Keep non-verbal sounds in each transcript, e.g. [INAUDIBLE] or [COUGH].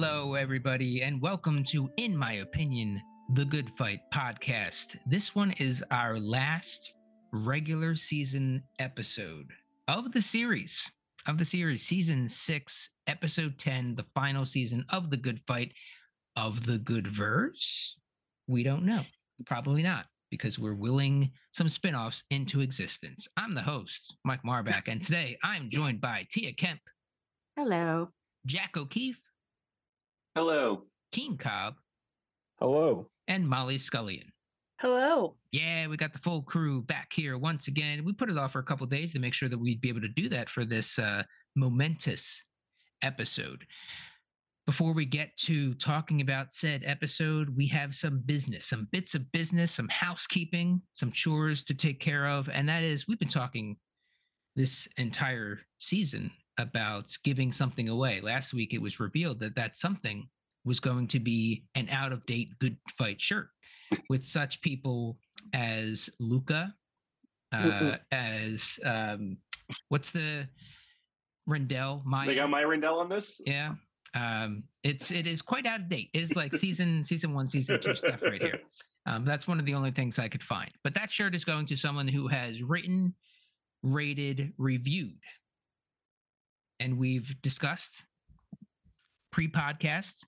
Hello, everybody, and welcome to In My Opinion, the Good Fight podcast. This one is our last regular season episode of the series, of the series, season six, episode 10, the final season of the Good Fight of the Good Verse. We don't know. Probably not, because we're willing some spin offs into existence. I'm the host, Mike Marbach, and today I'm joined by Tia Kemp, Hello. Jack O'Keefe, Hello. Keen Cobb, Hello. and Molly Scullion. Hello. Yeah, we got the full crew back here once again. We put it off for a couple days to make sure that we'd be able to do that for this uh, momentous episode. Before we get to talking about said episode, we have some business, some bits of business, some housekeeping, some chores to take care of. And that is, we've been talking this entire season about giving something away. Last week, it was revealed that that something was going to be an out of date good fight shirt with such people as Lucca, uh, as um, what's the Rindell? My They got Maia Rindell on this? yeah. Um, it's it is quite out of date. It's like season season one, season two stuff right here. Um, that's one of the only things I could find. But that shirt is going to someone who has written, rated, reviewed, and we've discussed pre-podcast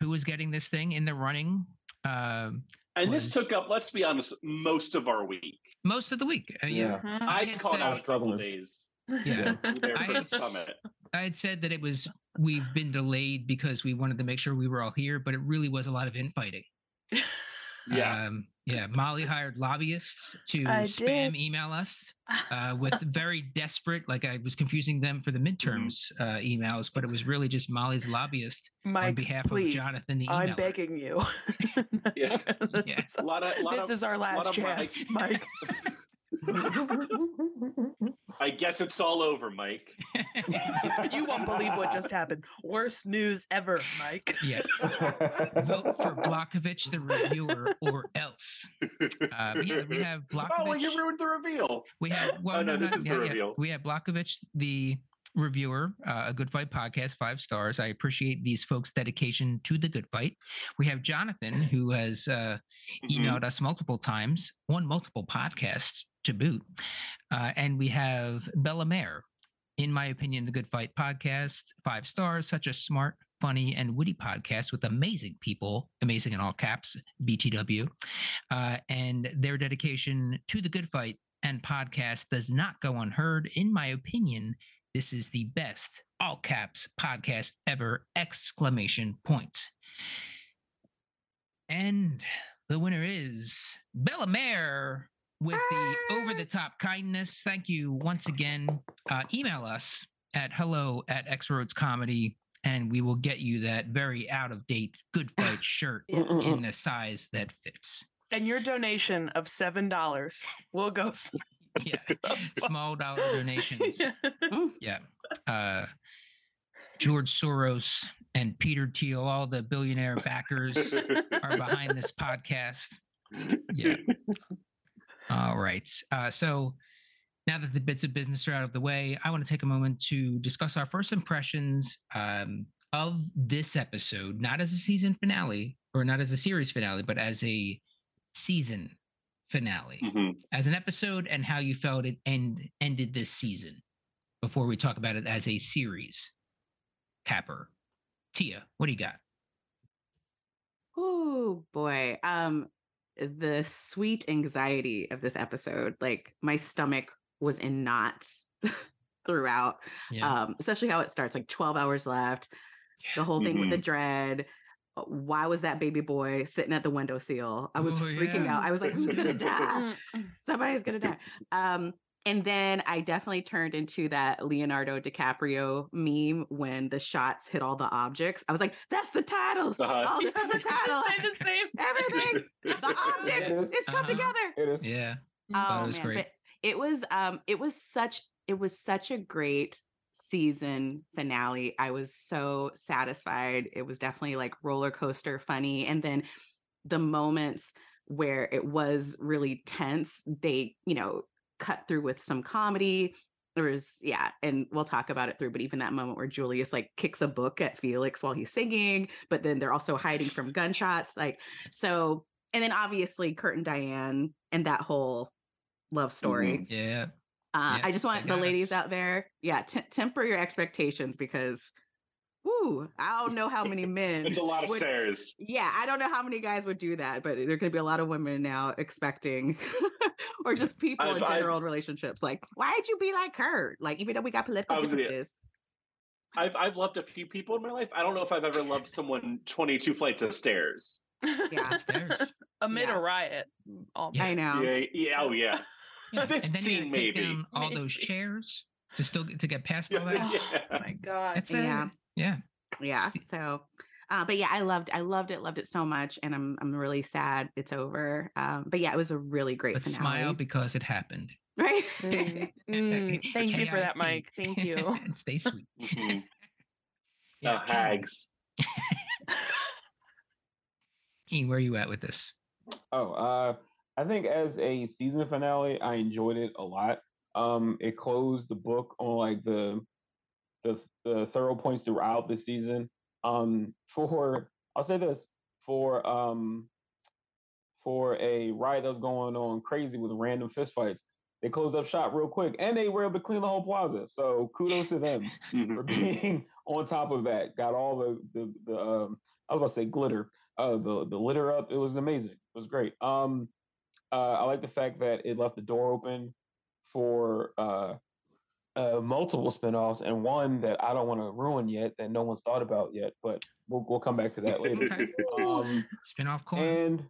who was getting this thing in the running. Um, And this took up, let's be honest, most of our week. most of the week. Uh, yeah. Yeah. I I had caught said- out a couple Struggling. days Yeah. there [LAUGHS] I had summit. I had said that it was we've been delayed because we wanted to make sure we were all here, but it really was a lot of infighting. [LAUGHS] Yeah. Um, yeah. Molly hired lobbyists to I spam did. email us uh, [LAUGHS] with very desperate, like I was confusing them for the midterms uh, emails, but it was really just Molly's lobbyist on behalf please. of Jonathan, the I'm begging you. Yeah. [LAUGHS] this Yeah. is, a lot of, lot this of, is our last chance, Mike. Mike. [LAUGHS] I guess it's all over, Mike. [LAUGHS] you won't believe what just happened. Worst news ever, Mike. [LAUGHS] yeah. Vote for Blokovich, the reviewer, or else. Uh, yeah, we have Blokovich. [LAUGHS] Oh, well, you ruined the reveal. We have well, Oh, no, this not- is the yeah, yeah. reveal. We have Blokovich, the reviewer, uh, a Good Fight podcast, five stars. I appreciate these folks' dedication to the Good Fight. We have Jonathan, who has uh, Mhm. emailed us multiple times on multiple podcasts to boot, uh, and we have Bella Mare. In my opinion, the Good Fight podcast, five stars, such a smart, funny, and witty podcast with amazing people, amazing in all caps, BTW. Uh, and their dedication to the Good Fight and podcast does not go unheard. In my opinion, this is the best all caps podcast ever! Exclamation point. And the winner is Bella Mare with the over the top kindness. Thank you once again. Uh, email us at hello at X Roads Comedy, and we will get you that very out of date Good [LAUGHS] Fight shirt in the size that fits. And your donation of seven dollars will go. s- Yeah, [LAUGHS] small dollar donations. Yeah. Uh, George Soros and Peter Thiel, all the billionaire backers [LAUGHS] are behind this podcast. Yeah. All right. Uh, so now that the bits of business are out of the way, I want to take a moment to discuss our first impressions um, of this episode, not as a season finale or not as a series finale, but as a season finale Mhm. as an episode and how you felt it end ended this season before we talk about it as a series capper tia what do you got Oh boy. Um the sweet anxiety of this episode, like my stomach was in knots [LAUGHS] throughout. yeah Um, especially how it starts, like 12 hours left, the whole thing with the dread. uh, Why was that baby boy sitting at the window seal? I was Oh, freaking yeah. out. I was like, who's gonna [LAUGHS] die? Mm, somebody's gonna die. [LAUGHS] Um, and then I definitely turned into that Leonardo DiCaprio meme when the shots hit all the objects. I was like, "That's the titles. Uh-huh. All the, the [LAUGHS] title, Say the same. [LAUGHS] everything, the [LAUGHS] objects. is. It's come Uh-huh. together." It is. yeah Oh it was man, great. but it was um, it was such it was such a great season finale. I was so satisfied. It was definitely like roller coaster funny, and then the moments where it was really tense, they you know cut through with some comedy there was yeah and we'll talk about it through but even that moment where julius like kicks a book at felix while he's singing but then they're also hiding from gunshots like so and then obviously kurt and diane and that whole love story Yeah. uh, Yeah, i just want they the ladies out there yeah t- temper your expectations because woo i don't know how many [LAUGHS] men It's a lot of would- stairs. yeah, I don't know how many guys would do that, but there are going to be a lot of women now expecting, [LAUGHS] or just people in I've- I've- general in relationships. Like, why'd you be like her? Like, even though we got political I was gonna- differences. I've I've loved a few people in my life. I don't know if I've ever loved someone 22 flights of stairs. Yeah. [LAUGHS] Stairs. Amid Yeah. a riot. Oh, Yeah. I know. Yeah, yeah, oh yeah. Yeah, and then you 15 gotta take maybe. down all those chairs to still get, to get past all that. Oh my god. That's uh, Yeah. Yeah. Yeah. So, uh, but yeah, I loved, I loved it, loved it so much, and I'm, I'm really sad it's over. Um, but yeah, it was a really great But finale. smile because it happened. [LAUGHS] right? [LAUGHS] Mm, mm, thank you for that, Mike. Thank you. [LAUGHS] and stay sweet. Mhm. Yeah, hags. Keen, where are you at with this? Oh, uh, I think as a season finale, I enjoyed it a lot. Um, it closed the book on like the the the thorough points throughout the season. Um, for I'll say this for um for a riot that was going on crazy with random fistfights, they closed up shop real quick and they were able to clean the whole plaza. So kudos to them [LAUGHS] for Mhm. [LAUGHS] being on top of that. Got all the the, the um, I was about to say glitter, uh, the the litter up. It was amazing. It was great. Um, uh, I like the fact that it left the door open for uh, uh, multiple spinoffs and one that I don't want to ruin yet that no one's thought about yet. But we'll we'll come back to that [LAUGHS] later. Okay. um, Spin off and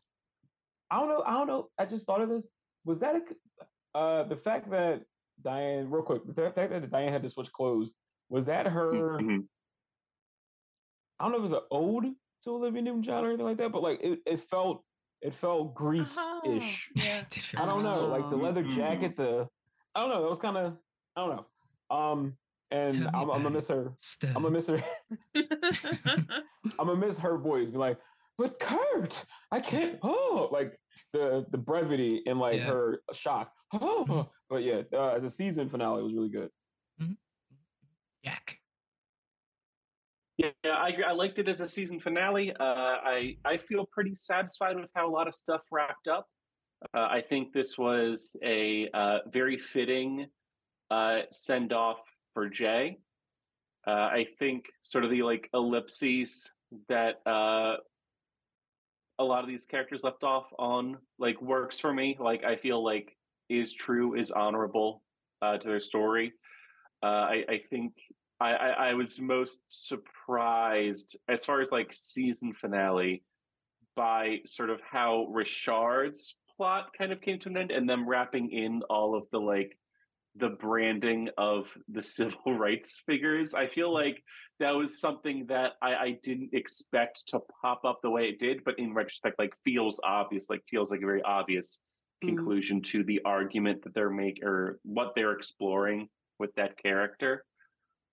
I don't know. I don't know. I just thought of this. Was that a c- uh, the fact that Diane? Real quick, the fact that Diane had to switch clothes. Was that her? Mhm. I don't know if it was an ode to Olivia Newton-John or anything like that, but like it, it felt it felt Oh, Grease-ish. yeah. [LAUGHS] Did feel I don't know, like the leather Mhm. jacket, the I don't know. It was kind of I don't know. Um, and I'm, I'm gonna miss her. Stud. I'm gonna miss her. I'm gonna miss her voice. Be like, but Kurt, I can't. Oh, like the the brevity and like Yeah. her shock. Oh, [GASPS] but yeah, uh, as a season finale, it was really good. Jack. Yeah, I agree. I liked it as a season finale. Uh, I I feel pretty satisfied with how a lot of stuff wrapped up. Uh, I think this was a uh, very fitting uh, send off for Jay. Uh, I think sort of the like ellipses that uh, a lot of these characters left off on like works for me. Like I feel like is true, is honorable uh, to their story. Uh, I, I think I, I, I was most surprised as far as like season finale by sort of how Richard's plot kind of came to an end and them wrapping in all of the like the branding of the [LAUGHS] civil rights figures. I feel like that was something that I, I didn't expect to pop up the way it did, but in retrospect, like feels obvious, like feels like a very obvious Mm. conclusion to the argument that they're making or what they're exploring with that character.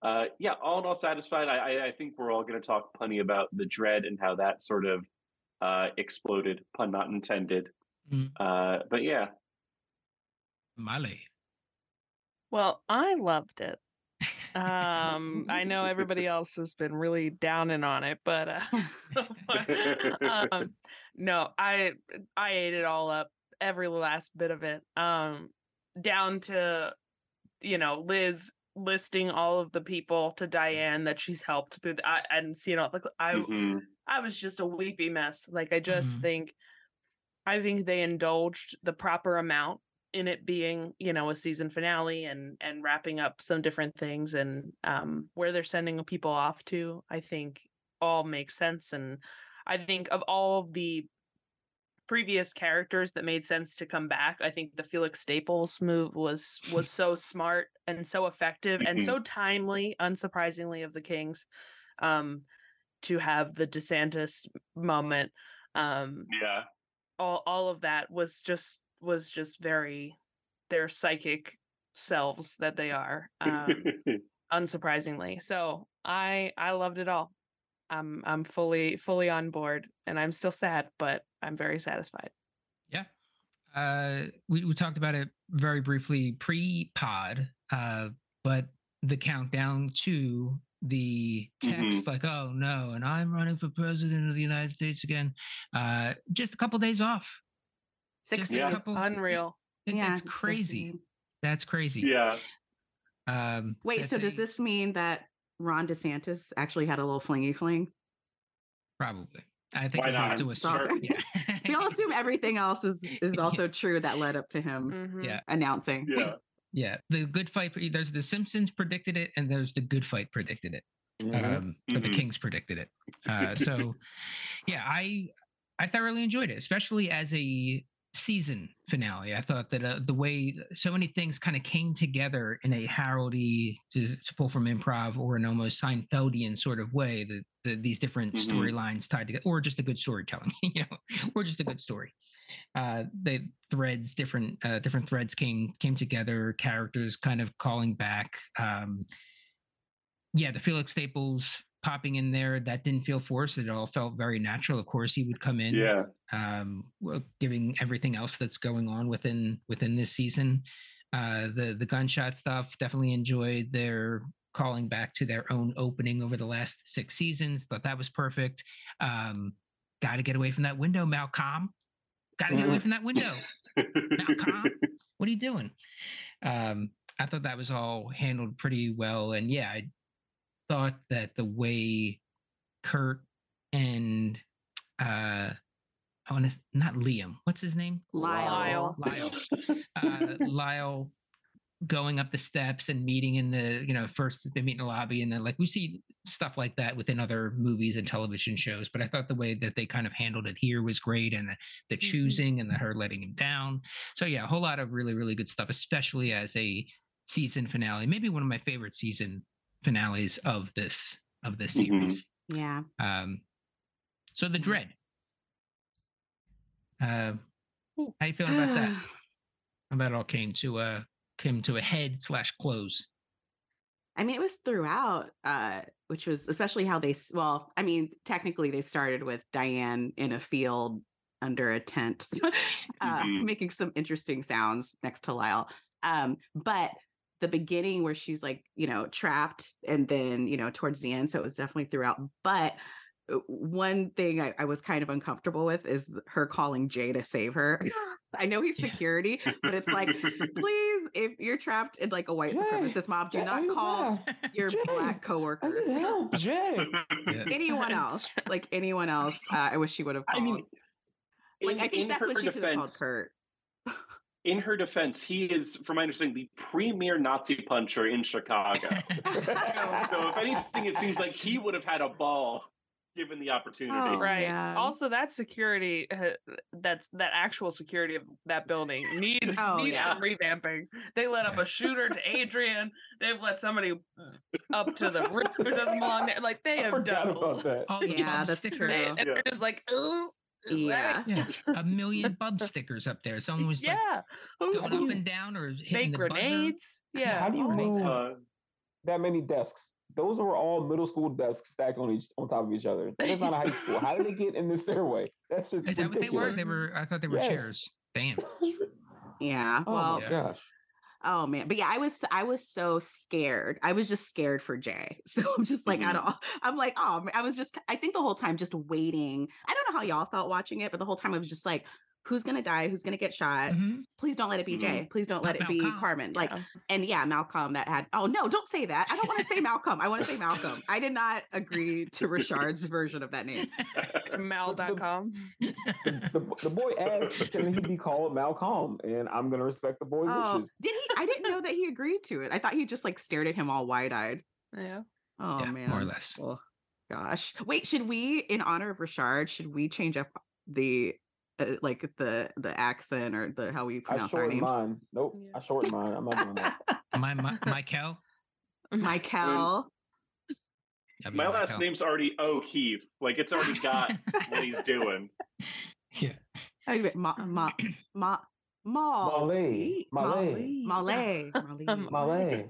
Uh, yeah, all in all, satisfied. I, I, think we're all going to talk plenty about the dread and how that sort of uh, exploded, pun not intended. Mm. Uh, but yeah, Male. Well, I loved it. Um, I know [LAUGHS] everybody else has been really down downing on it, but uh, [LAUGHS] so [LAUGHS] um, no, I I ate it all up, every last bit of it. Um, down to you know Liz listing all of the people to Diane that she's helped through. The, I, and you know, like I Mhm. I was just a weepy mess. Like I just Mhm. think I think they indulged the proper amount in it being, you know, a season finale and and wrapping up some different things and um where they're sending people off to, I think all makes sense and I think of all of the previous characters that made sense to come back, I think the Felix Staples move was was [LAUGHS] so smart and so effective and Mhm. so timely, unsurprisingly of the Kings. Um to have the DeSantis moment. Um, yeah, all all of that was just was just very their psychic selves that they are, um, [LAUGHS] unsurprisingly. So I I loved it all. I'm I'm fully fully on board, and I'm still sad, but I'm very satisfied. Yeah. Uh, we, we talked about it very briefly pre pod. Uh, but the countdown to the text like oh no and i'm running for president of the united states again uh just a couple days off Six Just a days. couple- Unreal. It- Yeah, it's so crazy soon. that's crazy Yeah. um Wait, that so does this mean that Ron DeSantis actually had a little flingy fling? probably i think Why it's not? to a yeah. [LAUGHS] We all assume everything else is is [LAUGHS] Yeah. also true that led up to him Mhm. Yeah. announcing. Yeah. [LAUGHS] yeah the good fight there's the simpsons predicted it and there's the good fight predicted it Mhm. um, or the. Kings predicted it. Uh, so, yeah, I I thoroughly enjoyed it, especially as a season finale. I thought that uh, the way so many things kind of came together in a Haroldy to, to pull from improv or an almost Seinfeldian sort of way that the, these different Mhm. storylines tied together, or just a good storytelling, [LAUGHS] you know, or just a good story. Uh, the threads, different uh, different threads came came together. Characters kind of calling back. Um, yeah, the Felix Staples popping in there that didn't feel forced. It all felt very natural. Of course, he would come in, Yeah. um, well, giving everything else that's going on within within this season. Uh, the the gunshot stuff definitely enjoyed their calling back to their own opening over the last six seasons. Thought that was perfect. Um, Got to get away from that window, Malcolm. Got to get away Mhm. from that window. Malcolm, [LAUGHS] what are you doing? Um, I thought that was all handled pretty well, and yeah, I thought that the way Kurt and uh, I want to not Liam, what's his name? Lyle. Lyle. Lyle, [LAUGHS] uh, Lyle going up the steps and meeting in the you know first they meet in the lobby and then like we see stuff like that within other movies and television shows but i thought the way that they kind of handled it here was great and the, the Mhm. choosing and the her letting him down so yeah a whole lot of really really good stuff especially as a season finale maybe one of my favorite season finales of this of this Mhm. series Yeah. um so the dread uh how you feeling about that [SIGHS] how that all came to a came to a head slash close I mean, it was throughout, uh, which was especially how they, well, I mean, technically they started with Diane in a field under a tent, [LAUGHS] uh, Mhm. making some interesting sounds next to Lyle. Um, but the beginning where she's like, you know, trapped and then, you know, towards the end. So it was definitely throughout. But uh, one thing I, I was kind of uncomfortable with is her calling Jay to save her. [LAUGHS] I know he's Yeah. security, but it's like, [LAUGHS] please, if you're trapped in like a white Jay, supremacist mob, do Jay, not call yeah, your Jay, black I coworker. need help, Jay. Yeah. Anyone else, [LAUGHS] like anyone else, uh, I wish she would have I called. mean, like in, I think that's her what she should have called Kurt. In her defense, he is, from my understanding, the premier Nazi puncher in Chicago. [LAUGHS] so if anything, it seems like he would have had a ball given the opportunity. Oh, Right. yeah. Also, that security, uh, that's that actual security of that building needs, Oh, needs yeah. some revamping. They let up a shooter to Adrian. They've let somebody up to the roof who doesn't belong there. Like they I have done. about that. all [LAUGHS] Yeah, that's true. They, and Yeah. they're just like, oh, Yeah. yeah [LAUGHS] a million bump stickers up there someone was like yeah. Who- going up and down or hitting make the buzzer. grenades. Yeah. How do you all move Uh, that many desks? Those were all middle school desks stacked on each on top of each other. That is not a high school. How did they get in the stairway? [LAUGHS] That's just is that what they were ridiculous. they were i thought they were Yes. chairs damn [LAUGHS] Yeah. Oh Well, my gosh. Oh man. But yeah, I was I was so scared. I was just scared for Jay. [LAUGHS] So I'm just like, I Mhm. don't I'm like, oh. I was just I think the whole time just waiting. I don't know how y'all felt watching it, but the whole time I was just like, who's gonna die? Who's gonna get shot? Mhm. Please don't let it be Mhm. Jay. Please don't let Not it be Malcolm. Carmen. Like Yeah. and yeah, Malcolm that had oh no, don't say that. I don't want to say Malcolm. I want to say Malcolm. I did not agree to Richard's version of that name. [LAUGHS] to mal.com. The, the boy asked, "Can he be called Malcolm?" And I'm gonna respect the boy's Oh, wishes. did he? I didn't know that he agreed to it. I thought he just like stared at him all wide eyed. Yeah. Oh Yeah, man, more or less. Oh gosh. Wait, should we, in honor of Richard, should we change up the uh, like the the accent or the how we I pronounce our shortened names? mine. Nope, Yeah. I shortened mine. I'm not doing that. [LAUGHS] my, my michael Michael. [LAUGHS] That'd my last Michael. name's already O'Keefe. Like it's already got what he's [LAUGHS] doing. yeah Oh, Ma [CLEARS THROAT] Ma Ma Ma Malay, Malay, Malay. Malay.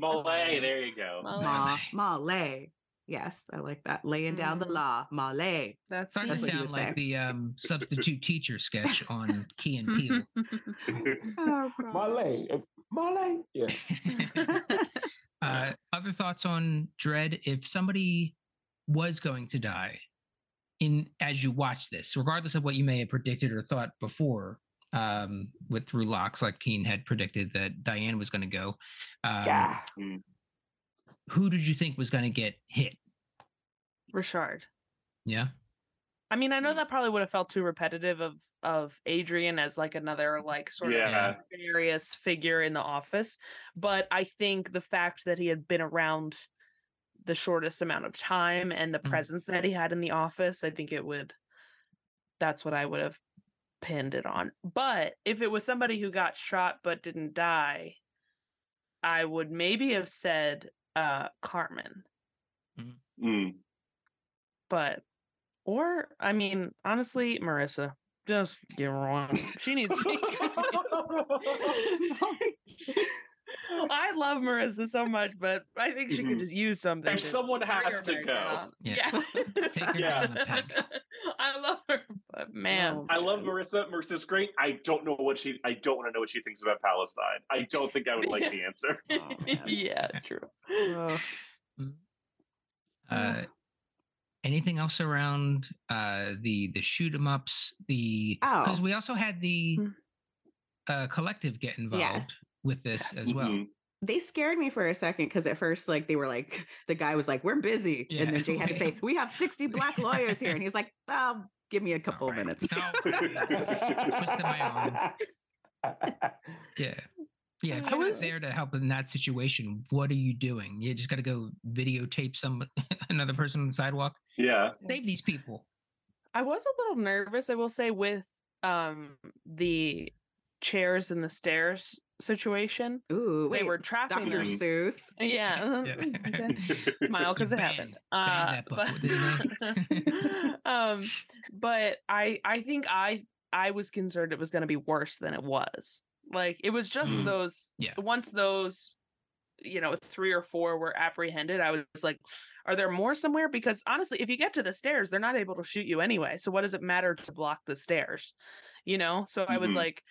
Malay, there you go. Ma Malay. Yes, I like that. Laying down the Mhm. law. Malay. That's starting to sound would say. like the um, substitute teacher sketch on key and [LAUGHS] peele [LAUGHS] Oh, Malay, uh, Malay. Yeah. [LAUGHS] Uh, other thoughts on Dread? If somebody was going to die in as you watch this, regardless of what you may have predicted or thought before, um, with through locks, like Keen had predicted that Diane was going to go. Um, yeah. Who did you think was going to get hit? Richard. Yeah. I mean, I know Mm. that probably would have felt too repetitive of of Adrian as like another like sort Yeah. of nefarious figure in the office, but I think the fact that he had been around the shortest amount of time and the Mm. presence that he had in the office, I think it would that's what I would have pinned it on. But if it was somebody who got shot but didn't die, I would maybe have said uh Carmen. Mm. but or I mean, honestly, Marissa, just give her one. She needs. [LAUGHS] [LAUGHS] [LAUGHS] I love Marissa so much, but I think she could Mhm. just use something. If to someone has to go. down. Yeah. [LAUGHS] Take her Yeah. down the peg. [LAUGHS] I love her, but man, Oh, I love Marissa. Marissa's great. I don't know what she. I don't want to know what she thinks about Palestine. I don't think I would like the answer. [LAUGHS] Oh, yeah, true. Ugh. Uh, anything else around uh, the the shoot 'em ups? The because Oh. we also had the Mm. uh, collective get involved Yes. With this Yes. as well. Mhm. They scared me for a second because at first, like, they were like, [LAUGHS] the guy was like, we're busy. Yeah. And then Jay had to [LAUGHS] say, we have 60 black lawyers here. And he's like, oh, give me a couple right. minutes. No. [LAUGHS] Twisted my arm. Yeah. Yeah, if I you're not was- there to help in that situation, what are you doing? You just got to go videotape some another person on the sidewalk. Yeah. Save these people. I was a little nervous, I will say, with um the chairs and the stairs situation. Ooh, They wait, were trapping Dr. them. Seuss. [LAUGHS] Yeah. [LAUGHS] Yeah. [LAUGHS] Smile because it happened. banned- banned Uh, that book. What did it but, um, but I I think I I was concerned it was going to be worse than it was. Like it was just Mm. those. Yeah. Once those, you know, three or four were apprehended, I was like, are there more somewhere? Because honestly, if you get to the stairs, they're not able to shoot you anyway. So what does it matter to block the stairs? You know. So I was like,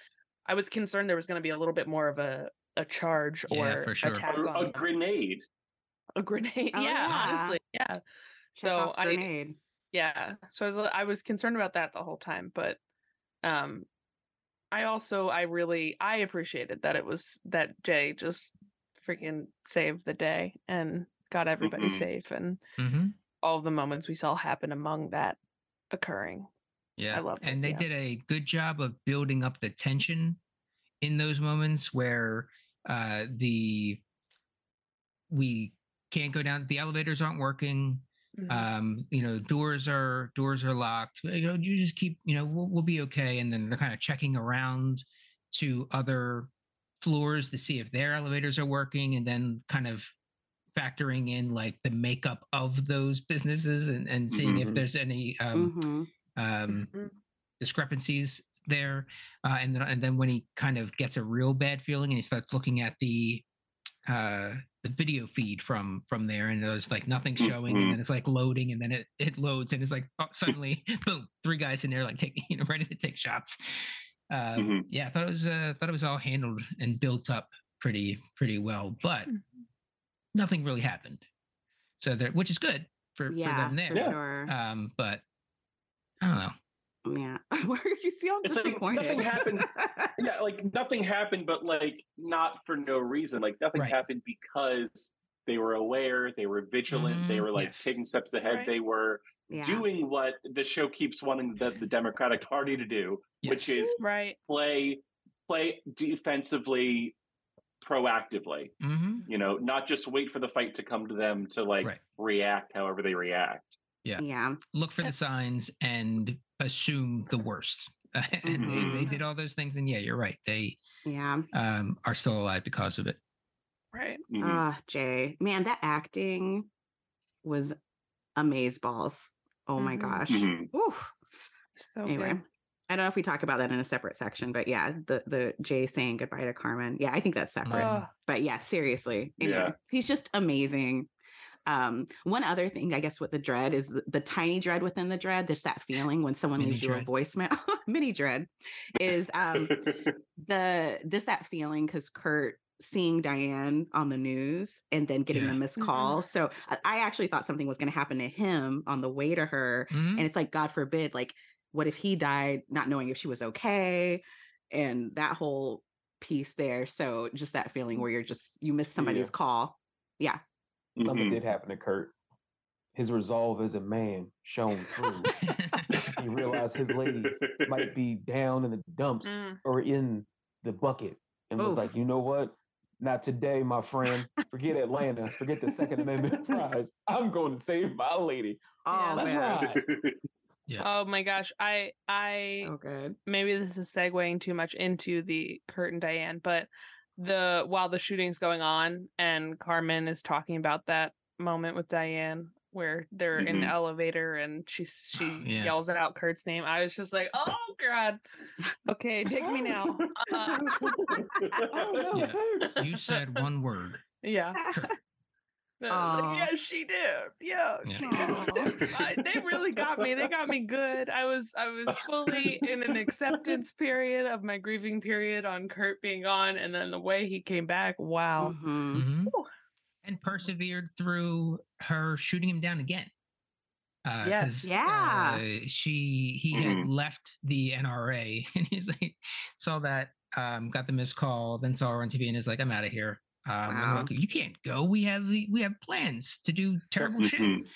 I was concerned there was going to be a little bit more of a a charge Yeah, or for sure. attack A, on a them. grenade. A grenade. [LAUGHS] Oh, yeah, yeah. honestly, yeah. So I grenade. yeah, so I was I was concerned about that the whole time, but um I also I really I appreciated that it was that Jay just freaking saved the day and got everybody Mhm. safe and hmm all the moments we saw happen among that occurring. Yeah. loved it, And they yeah. did a good job of building up the tension in those moments where uh the we can't go down the elevators aren't working Mhm. um you know doors are doors are locked you know you just keep you know we'll, we'll be okay and then they're kind of checking around to other floors to see if their elevators are working and then kind of factoring in like the makeup of those businesses and, and seeing if Mhm. there's any um, Mhm. Um Mhm. discrepancies there uh, and then and then when he kind of gets a real bad feeling and he starts looking at the uh the video feed from from there and there's like nothing showing and Mhm. then it's like loading and then it it loads and it's like oh, suddenly [LAUGHS] boom three guys in there like taking [LAUGHS] you know ready to take shots uh Mhm. yeah i thought it was uh thought it was all handled and built up pretty pretty well but Mhm. nothing really happened so there which is good for, for them there for sure. um but i don't know yeah. [LAUGHS] Where are you see I'm It's like nothing happened. [LAUGHS] yeah, like nothing happened, but like not for no reason. Like nothing Right. happened because they were aware, they were vigilant, they Mhm, were like yes. taking steps ahead. Right. They were yeah. doing what the show keeps wanting the, the Democratic Party to do, which is Right. play play defensively, proactively. hmm You know, not just wait for the fight to come to them to like Right. react however they react. Yeah. yeah. look for the signs and assume the worst. [LAUGHS] and they, they Mhm. did all those things, and yeah, you're right. They Yeah. um, are still alive because of it. Right. Mhm. Ah, Jay. Man, that acting was amaze balls. Oh my Mhm. gosh. Mhm. Oof. So anyway. good. I don't know if we talk about that in a separate section, but yeah, the the Jay saying goodbye to Carmen. Yeah, I think that's separate. Ugh. but yeah, seriously. Anyway, Yeah. he's just amazing. Um, one other thing, I guess, with the dread is the, the tiny dread within the dread. There's that feeling when someone Mini leaves you a voicemail, [LAUGHS] mini dread, is um [LAUGHS] the this that feeling because Kurt seeing Diane on the news and then getting Yeah. the missed Mhm. call. So I, actually thought something was going to happen to him on the way to her. Mhm. And it's like, God forbid, like, what if he died not knowing if she was okay? And that whole piece there. So just that feeling where you're just, you miss somebody's call. Yeah. Something Mhm. did happen to Kurt. His resolve as a man shone through. [LAUGHS] he realized his lady might [LAUGHS] be down in the dumps Mm. or in the bucket and was like, you know what? Not today, my friend. Forget Atlanta. Forget the Second Amendment [LAUGHS] prize. I'm going to save my lady. Oh, Let's man. ride. Oh my gosh, I I Oh, good. maybe this is segueing too much into the Kurt and Diane, but the while the shooting's going on and Carmen is talking about that moment with Diane where they're in the Mhm. elevator and she [SIGHS] she yeah. yells out Kurt's name. I was just like, "Oh god. Okay, take me now." [LAUGHS] Uh, [LAUGHS] oh, no, Yeah. you said one word. [LAUGHS] yeah. Kurt. And I was like, Aw. yeah, she did. Yeah. Yeah. she did. I- they really got me. They got me good. I was I was [LAUGHS] fully in an acceptance period of my grieving period on Kurt being gone, and then the way he came back, wow. Mhm. Mhm. And persevered through her shooting him down again. Uh, Yes. 'cause, Yeah. uh, she he had Mhm. left the NRA [LAUGHS] and he's like saw that um got the missed call then saw her on TV and is like I'm out of here um and I'm Wow. like, you can't go we have the we have plans to do terrible shit Mhm.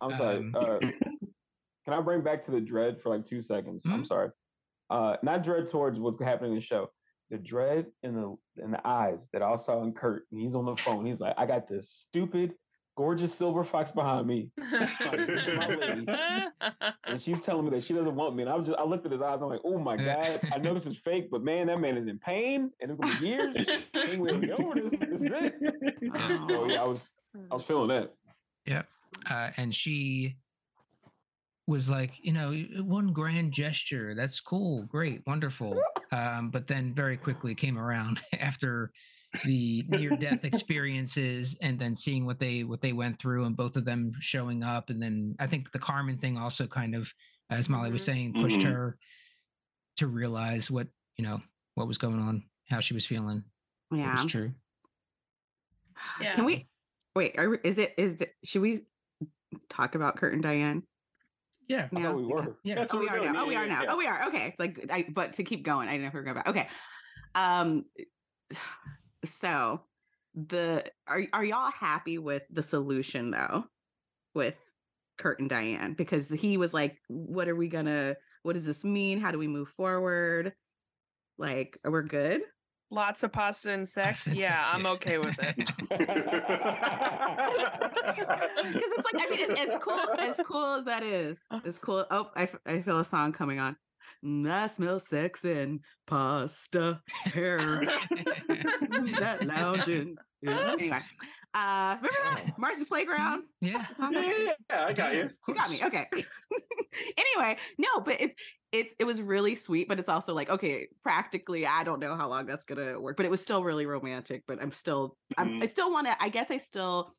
I'm sorry. Um, Uh, [LAUGHS] can I bring back to the dread for like two seconds? I'm Mhm. sorry. Uh, not dread towards what's happening in the show. The dread in the in the eyes that I saw in Kurt. And he's on the phone. He's like, I got this stupid, gorgeous silver fox behind me, [LAUGHS] and she's telling me that she doesn't want me. And I was just, I looked at his eyes. I'm like, oh my god, I know this is fake, but man, that man is in pain, and it's gonna be years. Ain't we gonna over this? This is it. [LAUGHS] So yeah, I was I was feeling that. Yeah. Uh, and she was like, you know, one grand gesture. That's cool, great, wonderful. [LAUGHS] Um, but then very quickly came around after the near-death [LAUGHS] experiences, and then seeing what they what they went through, and both of them showing up, and then I think the Carmen thing also kind of, as Molly was Mhm. saying, pushed Mhm. her to realize what you know what was going on, how she was feeling. It Yeah. was true. Yeah. Can we wait? Are, is it is it, should we talk about Kurt and Diane? Yeah. I now? we were. Yeah. That's Oh, what we we're are doing. now. Oh, Yeah, we yeah, are now. yeah. Oh, we are. Okay. It's like, I, but to keep going, I didn't know if we were going back. Okay. Um, so the are are y'all happy with the solution though, with Kurt and Diane? Because he was like, "What are we gonna? What does this mean? How do we move forward? Like, we're we good?" Lots of pasta and [LAUGHS] sex. and yeah, sex, I'm yeah. okay with it. [LAUGHS] Because it's like, I mean, as, as cool as cool as that is, as cool. Oh, I, f- I feel a song coming on. Mm, I smell sex and pasta hair. [LAUGHS] that lounging. Yeah. Anyway, uh, remember that [LAUGHS] Marcy Playground? Yeah. Yeah, yeah, yeah, I got you. You got me. Okay. [LAUGHS] anyway, no, but it's it's it was really sweet, but it's also like okay, practically, I don't know how long that's gonna work, but it was still really romantic. But I'm still, I'm, I Mhm. still want to. I guess I still,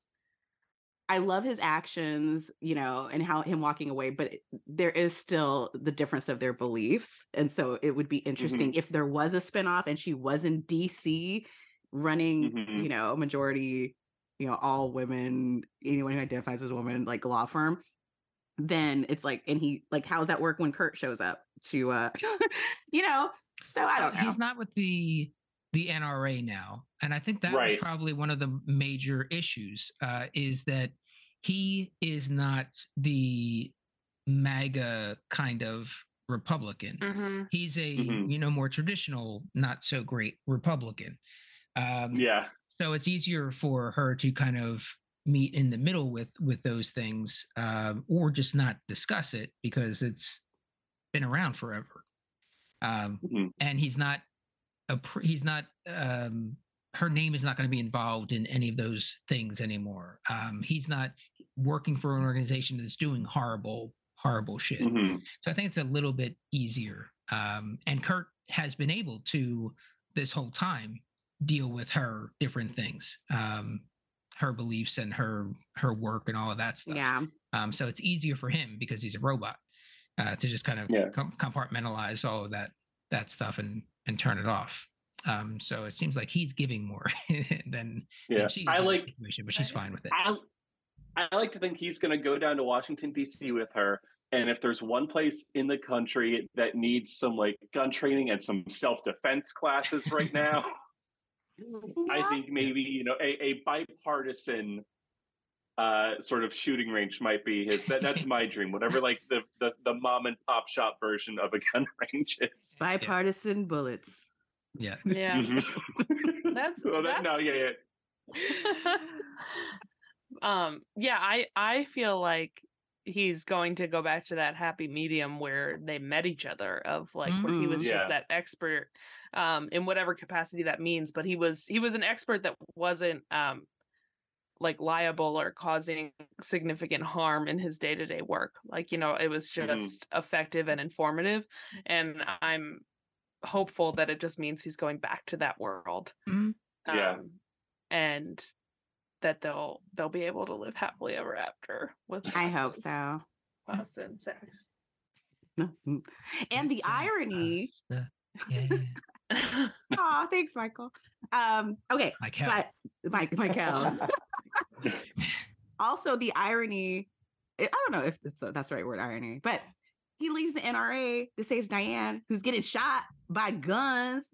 I love his actions, you know, and how him walking away. But there is still the difference of their beliefs, and so it would be interesting if there was a spinoff and she was in DC running, Mhm. you know, majority you know all women anyone who identifies as a woman like law firm then it's like and he like how does that work when kurt shows up to uh [LAUGHS] you know so i don't know He's not with the the NRA now, and I think that was probably one of the major issues. Uh, is that he is not the MAGA kind of Republican. Mhm. He's a Mhm. you know more traditional, not so great Republican. Um, Yeah. so it's easier for her to kind of meet in the middle with with those things um, or just not discuss it because it's been around forever um, Mhm. and he's not a pr- he's not um, her name is not going to be involved in any of those things anymore um, he's not working for an organization that's doing horrible horrible shit Mhm. so I think it's a little bit easier. Um, and Kurt has been able to this whole time deal with her different things, um, her beliefs and her her work and all of that stuff. yeah Um, so it's easier for him because he's a robot uh, to just kind of Yeah. com- compartmentalize all of that that stuff and and turn it off. Um, so it seems like he's giving more [LAUGHS] than, Yeah, than she's I like. situation, but she's fine with it. I, I like to think he's going to go down to Washington D.C. with her, and if there's one place in the country that needs some like gun training and some self defense classes right [LAUGHS] now, I think maybe you know a, a bipartisan uh sort of shooting range might be his. That that's [LAUGHS] my dream. Whatever like the the, the mom and pop shop version of a gun [LAUGHS] range is. bipartisan bullets. Yeah. Yeah. Mhm. [LAUGHS] That's- Well, that- no, that's- yeah, yeah. um yeah i i feel like he's going to go back to that happy medium where they met each other of like where he was Mhm. Yeah. just that expert um in whatever capacity that means but he was he was an expert that wasn't um like liable or causing significant harm in his day-to-day work like you know it was Mhm. just effective and informative and i'm hopeful that it just means he's going back to that world Mhm. Yeah. um, and that they'll they'll be able to live happily ever after with I hope so. pasta and sex. And the Pizza, irony. pasta. Yeah. Oh, [LAUGHS] thanks, Michael. Um, okay, Like how? but Mike, Michael. [LAUGHS] [LAUGHS] also, the irony. I I don't know if that's, that's the right word, irony, but he leaves the NRA to save Diane, who's getting shot by guns.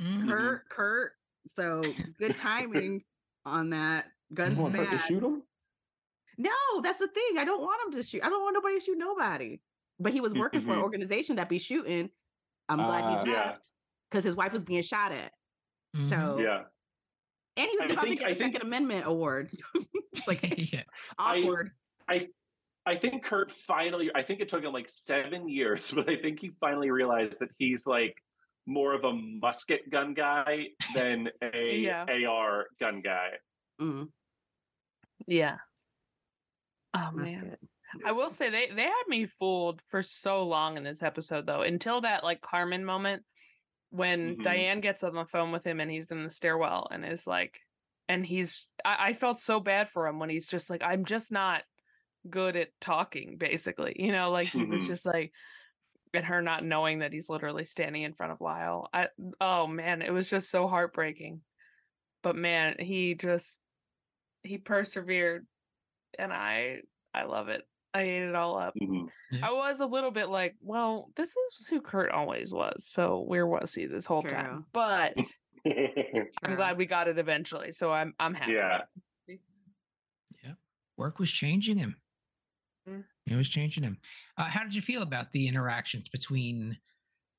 Mhm. Kurt, Kurt. So good timing [LAUGHS] on that. You Guns want her to bad. shoot him? No, that's the thing. I don't want him to shoot. I don't want nobody to shoot nobody. But he was working for an Mhm. organization that be shooting. I'm glad Ah. he left because his wife was being shot at. Mhm. So Yeah. And he was I about think- to I get a think- Second Amendment award. [LAUGHS] it's [LAUGHS] like yeah. [LAUGHS] I- awkward. I think Kurt finally, I think it took him like seven years, but I think he finally realized that he's like more of a musket gun guy than a Yeah. AR gun guy. Mm, yeah. Oh that's man. I will say they they had me fooled for so long in this episode though until that like Carmen moment when Mhm. Diane gets on the phone with him and he's in the stairwell and is like and he's I, I felt so bad for him when he's just like I'm just not good at talking basically you know like he was Mhm. just like and her not knowing that he's literally standing in front of Lyle I oh man it was just so heartbreaking but man he just he persevered and I I love it I ate it all up Mhm. I was a little bit like, well, this is who Kurt always was. So where was he this whole True. time? But [LAUGHS] I'm glad we got it eventually. So I'm I'm happy. Yeah. Yeah. Work was changing him. Mm. It was changing him. Uh, how did you feel about the interactions between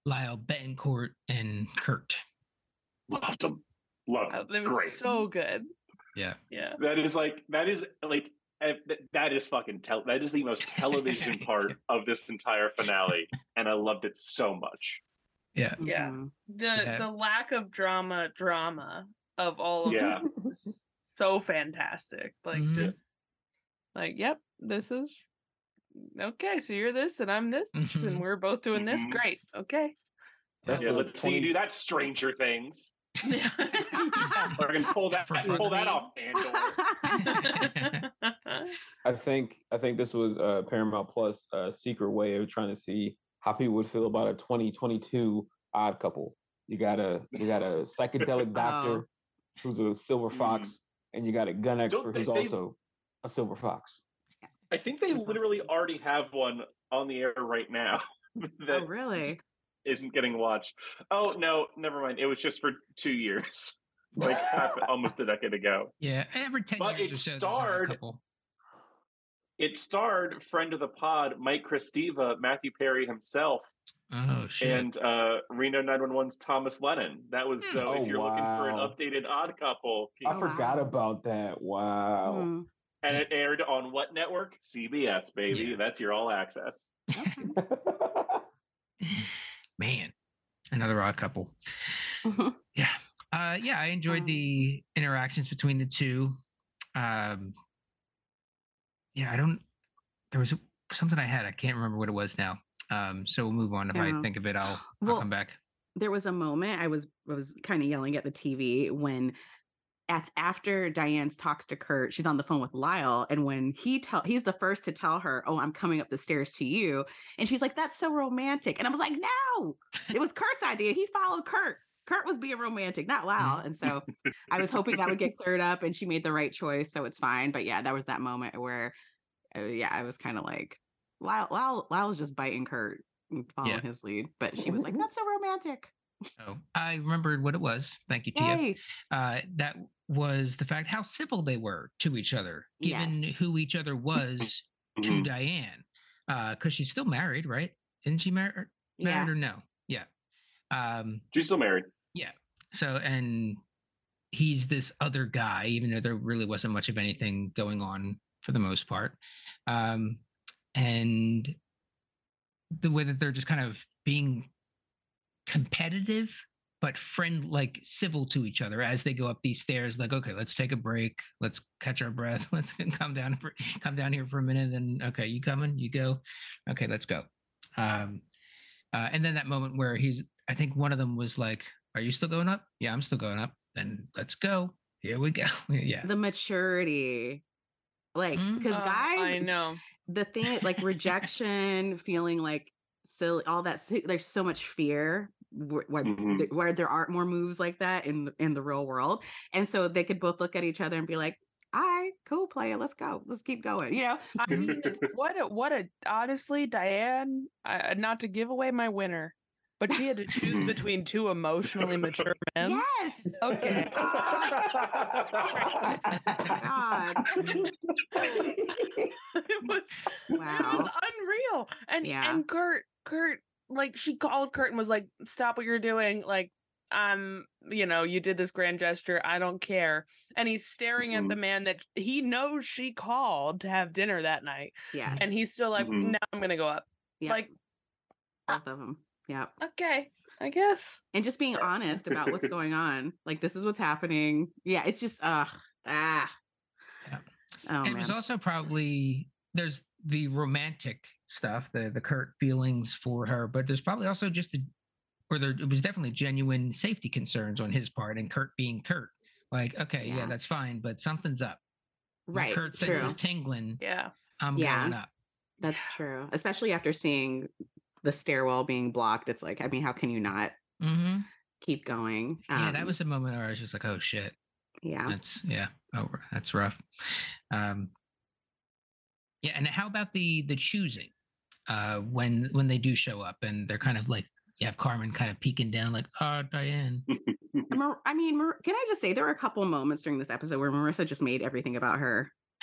Lyle Betancourt and Kurt? Loved him. Loved Uh, him. It was Great. so good. Yeah. Yeah. that is like, that is like, that is fucking tel- that is the most [LAUGHS] television part of this entire finale and i loved it so much Yeah. Yeah. Mhm. The Yeah. the lack of drama drama of all of Yeah. it was so fantastic. Like Mhm. just like, yep, this is okay, so you're this and I'm this, Mhm. and we're both doing this. Mhm. Great. Okay. That's yeah let's see you do that stranger things Yeah. or can pull that Different pull that off Andor. I think I think this was uh, Paramount Plus uh, secret way of trying to see how people would feel about a 2022 odd couple. You got a you got a psychedelic [LAUGHS] doctor who's a silver Mhm. fox, and you got a gun expert they- who's they- also a silver fox. i think they literally already have one on the air right now [LAUGHS] oh, really? Just isn't getting watched oh no never mind it was just for two years [LAUGHS] like half, almost a decade ago Yeah. Every 10 But years it so, starred- it starred friend of the pod mike christiva matthew perry himself Oh, shit. and uh Reno 911's Thomas Lennon. That was Hmm. so if Oh, you're looking for an updated odd couple. I Oh, forgot wow. about that. Wow. Mm. And it aired on what network? CBS, baby. Yeah. That's your all access. [LAUGHS] [LAUGHS] Man, another odd couple. Mhm. Uh, yeah, I enjoyed Um, the interactions between the two. Um, yeah, I don't. There was something I had. I can't remember what it was now. Um, so we'll move on. If Yeah. I think of it, I'll, I'll come back. there was a moment I was I was kind of yelling at the TV when at after Diane's talks to Kurt, she's on the phone with Lyle, and when he tell he's the first to tell her, "Oh, I'm coming up the stairs to you," and she's like, "That's so romantic," and I was like, "No, it was Kurt's idea. He followed Kurt. Kurt was being romantic, not Lyle. And so I was hoping that would get cleared up and she made the right choice. So it's fine. But yeah, that was that moment where, uh, yeah, I was kind of like, Lyle, Lyle, Lyle was just biting Kurt and following Yeah. his lead. But she was like, [LAUGHS] that's so romantic. Oh, I remembered what it was. Thank you, Tia. Uh, that was the fact how civil they were to each other, given Yes. who each other was to Mhm. Diane. Because she's still married, right? Isn't she married? Yeah. Or no? Yeah. Um, She's still married. Yeah. So and he's this other guy even though there really wasn't much of anything going on for the most part um and the way that they're just kind of being competitive but friend like civil to each other as they go up these stairs like okay let's take a break. Let's catch our breath. [LAUGHS] Let's come down for, come down here for a minute then okay you coming? You go? Okay let's go. Um uh, and then that moment where he's i think one of them was like are you still going up? Yeah i'm still going up. Then let's go. Here we go. [LAUGHS] Yeah. The maturity. Like, because Uh, guys, I know. the thing like [LAUGHS] rejection feeling like silly all that there's so much fear where, where, Mhm. th- where there aren't more moves like that in in the real world and so they could both look at each other and be like all right cool player let's go let's keep going you know I mean, what a what a honestly, Diane. Uh, not to give away my winner, but she had to choose between two emotionally mature men. yes Okay. [LAUGHS] God. it was it was unreal. And Yeah. and Kurt, Kurt, like she called Kurt and was like, "Stop what you're doing!" Like, um, you know, you did this grand gesture. I don't care. And he's staring at Mhm. the man that he knows she called to have dinner that night, yes and he's still like, Mhm. "No, I'm gonna go up." Yep, Like, both of them yeah okay, I guess. and just being honest about what's [LAUGHS] going on like this is what's happening yeah it's just uh ah Yeah. oh and man it was also probably there's the romantic stuff the the kurt feelings for her but there's probably also just the or there it was definitely genuine safety concerns on his part and kurt being kurt like okay yeah, Yeah. that's fine but something's up When right kurt true. senses tingling Yeah. i'm Yeah. going up That's true. Especially after seeing the stairwell being blocked. It's like, I mean, how can you not hmm keep going? yeah that Um, was a moment where i was just like oh shit yeah. that's yeah oh that's rough um yeah and how about the the choosing uh when when they do show up and they're kind of like you have carmen kind of peeking down like oh diane [LAUGHS] Mar- I mean, Mar- can I just say there were a couple moments during this episode where Marissa just made everything about her. [LAUGHS]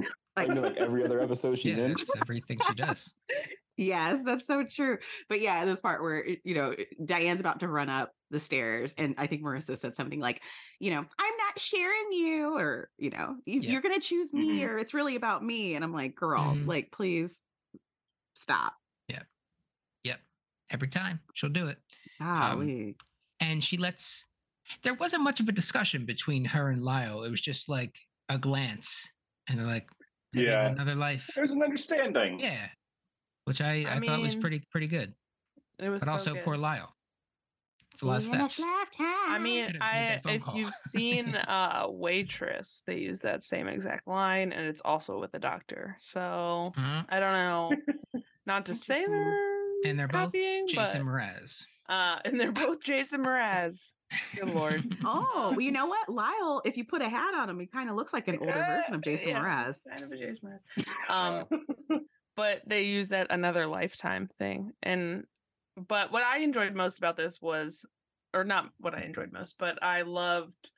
I Like, know, like every other episode she's yeah, in. that's everything she does [LAUGHS] yes, that's so true. But yeah, this part where you know Diane's about to run up the stairs, and I think Marissa said something like, you know, I'm not sharing you, or you know, you, Yeah. you're gonna choose me, Mhm. or it's really about me. And I'm like, girl, Mhm. like, please stop. yep Yep. every time she'll do it um, Golly. and she lets there wasn't much of a discussion between her and lyle it was just like a glance and they're like Yeah. another life There's an understanding. yeah which i i, I thought was pretty pretty good It was but so also good. poor lyle it's a lot of See you next steps. I mean, I if call. you've seen [LAUGHS] uh Waitress, they use that same exact line, and it's also with the doctor. So Uh-huh. I don't know, [LAUGHS] not to say Interesting. they're And they're both jason but, mraz uh, and they're both Jason Mraz. Good lord. [LAUGHS] Oh, well, you know what? Lyle, if you put a hat on him, he kind of looks like an older version of Jason yeah, Mraz. kind of a Jason Mraz. Um, but they use that another lifetime thing, and but what I enjoyed most about this was, or not what I enjoyed most, but I loved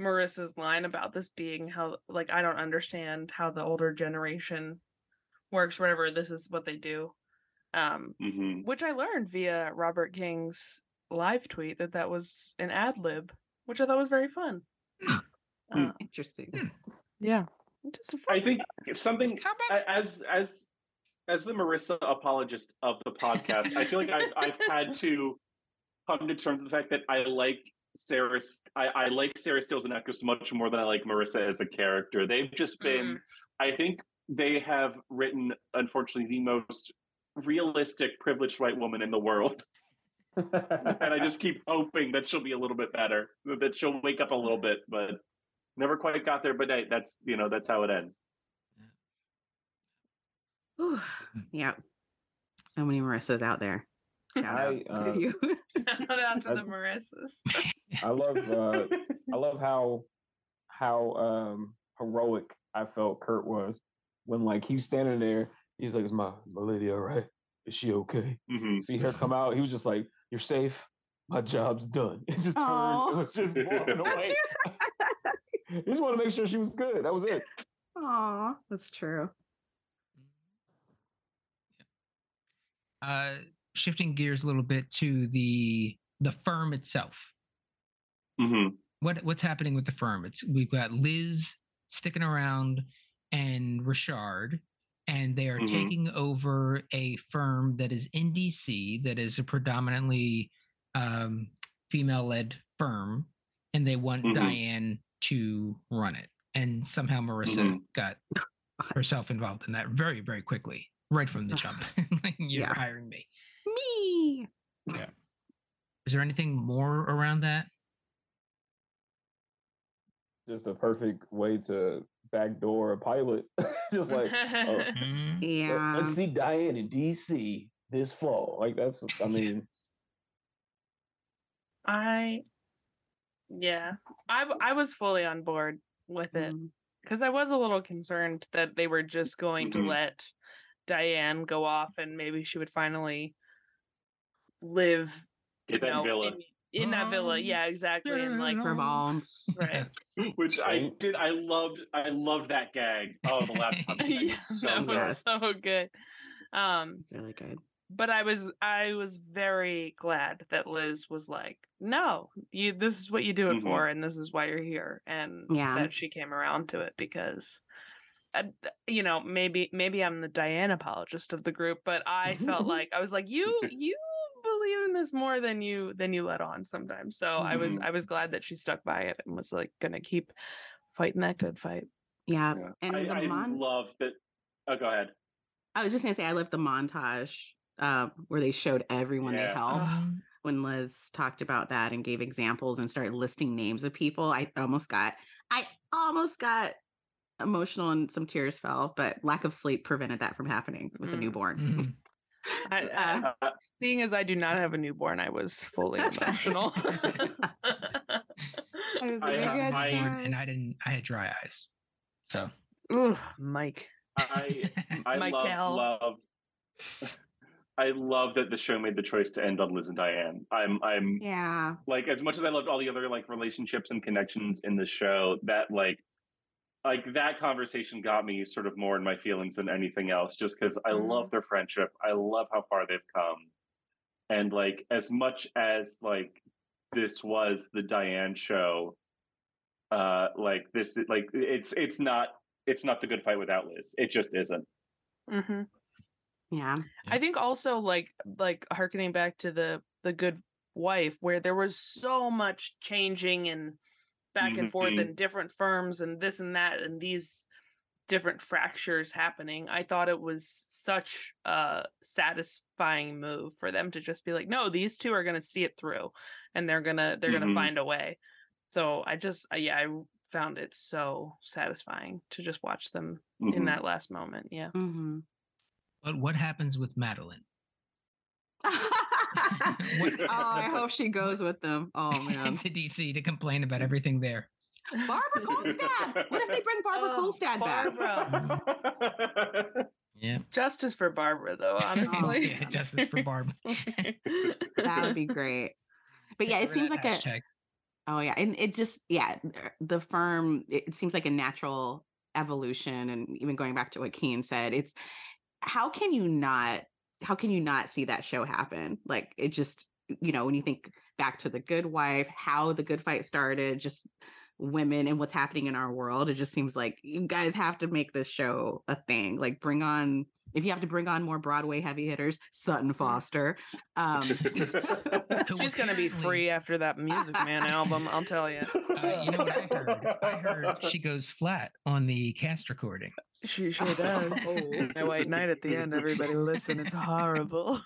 Marissa's line about this being how like I don't understand how the older generation works. Whatever this is what they do, um, hmm which I learned via Robert King's live tweet that that was an ad lib, which I thought was very fun. Hmm. Uh, Interesting. yeah, just a I fun- think something How about as as as the Marissa apologist of the podcast, I feel like I've I've had to come to terms with the fact that I like Sarah. I, I like Sarah Steele and actress much more than I like Marissa as a character. They've just been. Mm. I think they have written, unfortunately, the most realistic, privileged white woman in the world, and I just keep hoping that she'll be a little bit better, that she'll wake up a little bit, but never quite got there. But hey, that's you know that's how it ends. Whew. Yeah. So many Marissas out there. Shout out I, uh, to you. [LAUGHS] Shout out to the Marissas. [LAUGHS] I love uh I love how how um heroic I felt Kurt was when like he was standing there. He's like, "Is my is my lady all right? Is she okay?" Mhm. See her come out. He was just like, "You're safe. My job's done." [LAUGHS] It just turned. Aw. It was just walking That's away. he just want to make sure she was good. That was it. Aw, that's true. Uh shifting gears a little bit to the the firm itself Mm-hmm. what what's happening with the firm it's we've got liz sticking around and richard and they are Mhm. taking over a firm that is in dc that is a predominantly um female-led firm and they want Mhm. diane to run it and somehow marissa Mhm. got herself involved in that very very quickly right from the jump [LAUGHS] Like, you're Yeah. hiring me Me. Yeah. is there anything more around that Just a perfect way to backdoor a pilot. [LAUGHS] just like, oh, [LAUGHS] Mm, let- Yeah. let's see Diane in DC this fall. Like that's. I mean, I, yeah, I I was fully on board with it Mm. because I was a little concerned that they were just going Mhm. to let Diane go off and maybe she would finally live Get you that know, villa. in, in that villa. Um, Yeah, exactly. And like, For bombs. right. [LAUGHS] Which I did. I loved. I loved that gag. Oh, the laptop. [LAUGHS] thing yeah, was so that good. was so good. Um, It's really good. but I was I was very glad that Liz was like, "No, you this is what you do it Mhm. for and this is why you're here." And Yeah. that she came around to it because th- you know, maybe maybe I'm the Diane apologist of the group, but I felt [LAUGHS] like I was like, "You you believe in this more than you than you let on sometimes." So I was Mhm. I was glad that she stuck by it and was like going to keep fighting that good fight. Yeah. Yeah. And I, the I mon- love that. Oh, go ahead. I was just gonna say I love the montage uh, where they showed everyone they Yeah. helped. Um, when Liz talked about that and gave examples and started listing names of people, I almost got I almost got emotional and some tears fell, but lack of sleep prevented that from happening with the Mm. newborn. mhm. I, I, [LAUGHS] Uh, Uh, seeing as I do not have a newborn, I was fully emotional. [LAUGHS] I was I like, have I, my- and I didn't. I had dry eyes. So Ugh, Mike. I [LAUGHS] I Mike love love. I love that the show made the choice to end on Liz and Diane. I'm I'm yeah. like as much as I loved all the other like relationships and connections in the show, that like like that conversation got me sort of more in my feelings than anything else, just because I Mhm. love their friendship. I love how far they've come. And like as much as like this was the Diane show, uh like this like it's it's not it's not the good fight without Liz. It just isn't. hmm Yeah. I think also like like harkening back to the the good wife where there was so much changing and back and forth Mhm. and different firms and this and that and these different fractures happening. I thought it was such a satisfying move for them to just be like, no, these two are going to see it through and they're going to they're going Mhm. to find a way. So I just yeah, I found it so satisfying to just watch them in Mhm. that last moment. Yeah. hmm but what happens with Madeline? [LAUGHS] [LAUGHS] oh, I hope she goes with them. Oh [LAUGHS] man. into DC to complain about everything there. Barbara Kolstad. What if they bring Barbara Oh, Kolstad back? [LAUGHS] Yeah. Justice for Barbara, though, honestly. yeah, justice for Barb. That would be great. But yeah, it seems like a. Oh yeah, and it just yeah, the firm. It it seems like a natural evolution, and even going back to what Keen said, it's how can you not how can you not see that show happen? Like it just you know when you think back to the Good Wife, how the Good Fight started, just women and what's happening in our world. It just seems like you guys have to make this show a thing. Like bring on if you have to bring on more Broadway heavy hitters, Sutton Foster. Um, [LAUGHS] She's going to be free after that Music Man album, I'll tell you. Uh, you know what I heard? I heard [LAUGHS] she goes flat on the cast recording. She sure does. [LAUGHS] Oh. My White Knight at the end, everybody listen, it's horrible.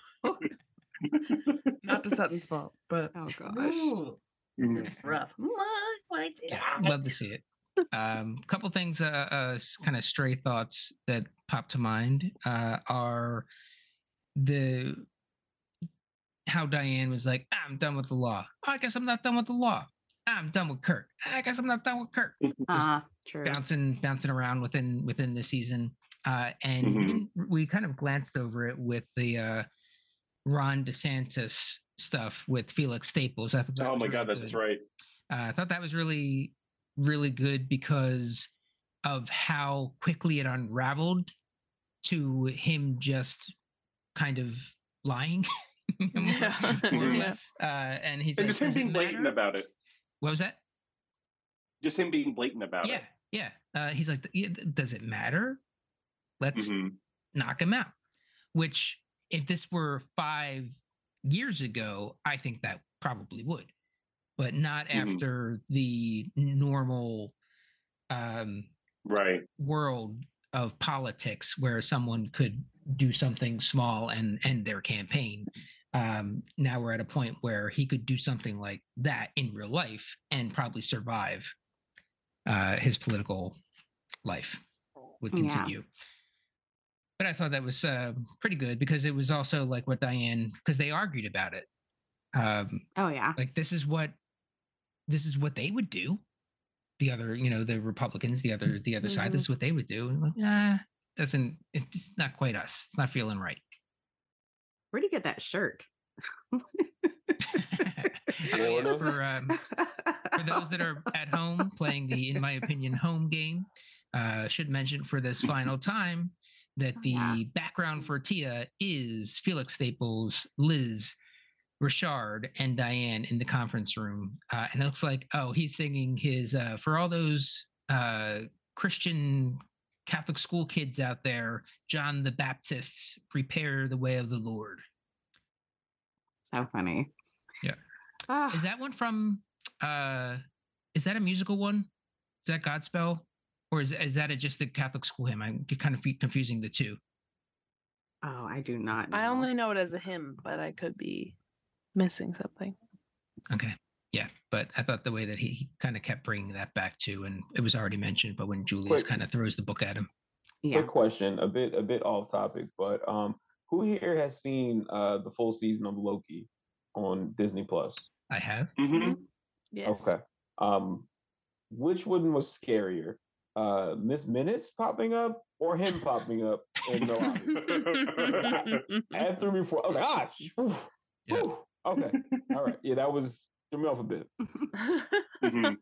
Not to Sutton's fault, but oh gosh. It's rough. My Yeah, I'd love to see it. Um, a couple things, uh, uh, kind of stray thoughts that pop to mind uh, are the how Diane was like, I'm done with the law. Oh, I guess I'm not done with the law. I'm done with Kurt. I guess I'm not done with Kurt. [LAUGHS] Just Uh, true. bouncing bouncing around within within the season. Uh, and we Mhm. we kind of glanced over it with the uh, Ron DeSantis stuff with Felix Staples. I thought oh my really god, that's good. right. Uh, I thought that was really, really good because of how quickly it unraveled to him just kind of lying, [LAUGHS] more, Yeah. more or [LAUGHS] less. Uh, and he's And like, just him being blatant matter?" about it. What was that? Just him being blatant about Yeah, it. yeah. Uh, he's like, does it matter? Let's Mhm. knock him out. Which, if this were five years ago, I think that probably would, but not Mhm. after the normal um, Right. world of politics where someone could do something small and end their campaign. Um, now we're at a point where he could do something like that in real life and probably survive uh, his political life would continue. But I thought that was uh, pretty good because it was also like what Diane, because they argued about it. Um, Oh yeah. like this is what this is what they would do the other you know the republicans the other the other side this is what they would do and like ah doesn't it's not quite us it's not feeling right Where'd you get that shirt? [LAUGHS] [LAUGHS] For um, for those that are at home playing the in my opinion home game uh should mention for this final time that Oh, the yeah. background for tia is felix staples liz richard and diane in the conference room uh and it looks like oh he's singing his uh for all those uh christian catholic school kids out there john the baptist's prepare the way of the lord so funny. Yeah. Ah, Is that one from? uh Is that a musical one? Is that Godspell, or is is that a, just the Catholic school hymn? I'm get- kind of confusing the two. oh, I do not. Know. I only know it as a hymn, but I could be missing something. Okay, yeah, but I thought the way that he, he kind of kept bringing that back to, and it was already mentioned, but when Julius Quick- kind of throws the book at him, Yeah. Quick question, a bit a bit off topic, but um, who here has seen uh the full season of Loki on Disney Plus? I have. hmm Yes. Okay. Um, which one was scarier? Uh, Miss Minutes popping up or him popping up in the lobby? After before, oh gosh. Whew, Yeah. Okay. All right. Yeah, that was threw me off a bit. Mhm.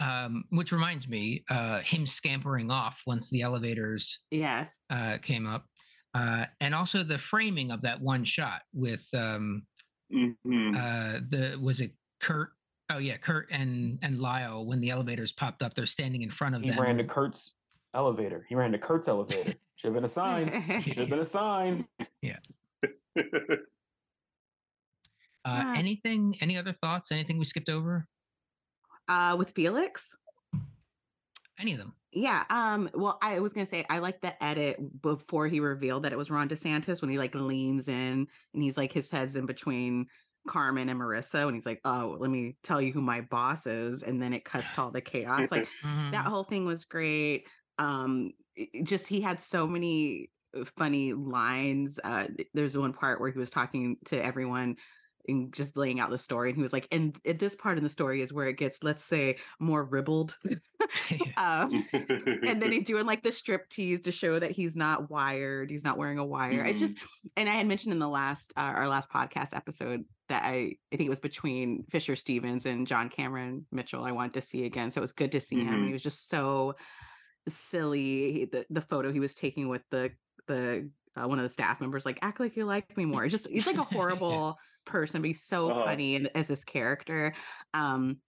Um, which reminds me, uh, him scampering off once the elevators yes. uh, came up, uh, and also the framing of that one shot with um, Mhm. uh the was it Kurt? Oh yeah, Kurt and and Lyle when the elevators popped up, they're standing in front of He them. ran to Kurt's elevator. He ran to Kurt's elevator. Should have been a sign. [LAUGHS] Should have been a sign. [LAUGHS] uh, Yeah. anything? Any other thoughts? Anything we skipped over? uh, with Felix. Any of them? Yeah. Um. Well, I was gonna say I like the edit before he revealed that it was Ron DeSantis when he like leans in and he's like his head's in between Carmen and Marissa and he's like, "Oh, let me tell you who my boss is," and then it cuts to all the chaos. Like Mhm. that whole thing was great. Um, just he had so many uh, funny lines. Uh, there's one part where he was talking to everyone and just laying out the story, and he was like, "And at this part in the story is where it gets, let's say, more ribbled." [LAUGHS] [LAUGHS] um, and then [LAUGHS] he's doing like the strip tease to show that he's not wired he's not wearing a wire it's just and i had mentioned in the last uh, our last podcast episode that i i think it was between fisher stevens and john cameron mitchell i wanted to see again so it was good to see him and Mhm. he was just so silly He- the the photo he was taking with the the uh, one of the staff members like act like you like me more just he's like a [LAUGHS] horrible person but he's so Uh-huh. funny and as this character um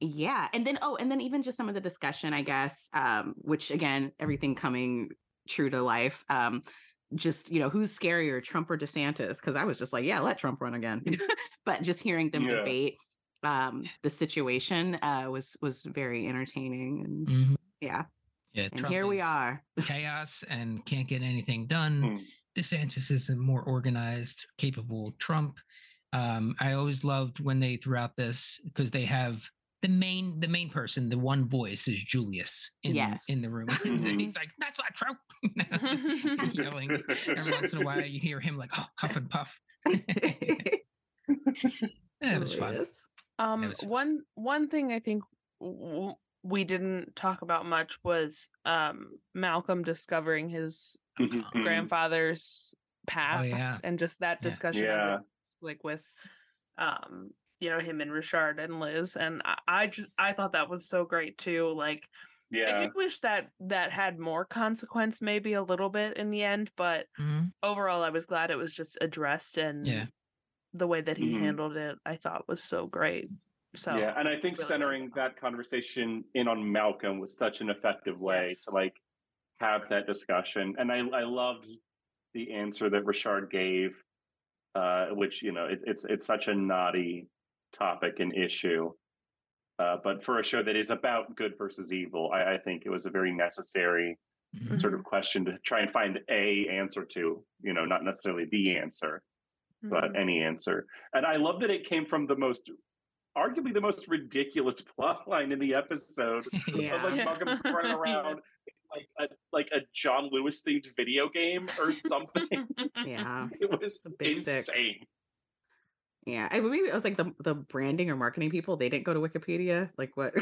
yeah and then oh and then even just some of the discussion i guess um which again everything coming true to life um just you know who's scarier trump or desantis because i was just like yeah let trump run again [LAUGHS] [LAUGHS] but just hearing them Yeah. debate um the situation uh was was very entertaining and Mhm. yeah Yeah, and Trump here we are [LAUGHS] Chaos and can't get anything done. Mm. DeSantis is a more organized, capable Trump. Um, I always loved when they threw out this because they have the main the main person, the one voice is Julius in Yes. in the room. [LAUGHS] [LAUGHS] Mhm. He's like, "That's not true," yelling. Every once in a while, you hear him like, "Oh, huff and puff." Yeah, it was fun. Hilarious. Um, was fun. one one thing I think w- we didn't talk about much was um Malcolm discovering his Mhm. grandfather's past Oh, yeah. and just that Yeah. discussion Yeah. it, like with um you know him and Richard and Liz and I, I just I thought that was so great too like I did wish that that had more consequence maybe a little bit in the end but Mhm. overall I was glad it was just addressed and Yeah. the way that he Mhm. handled it I thought was so great so yeah, and I think really centering that conversation in on Malcolm was such an effective way Yes. to like have that discussion. And I I loved the answer that Richard gave, uh, which you know it, it's it's such a knotty topic and issue. Uh, but for a show that is about good versus evil, I, I think it was a very necessary Mhm. sort of question to try and find a answer to. You know, not necessarily the answer, but Mhm. any answer. And I love that it came from the most, arguably the most ridiculous [LAUGHS] plot line in the episode. [LAUGHS] Of like Yeah. Malcolm's running [LAUGHS] around like a like a John Lewis themed video game or something. Yeah. it was The Big Six. insane. Yeah. I maybe it was like the the branding or marketing people, they didn't go to Wikipedia. Like what?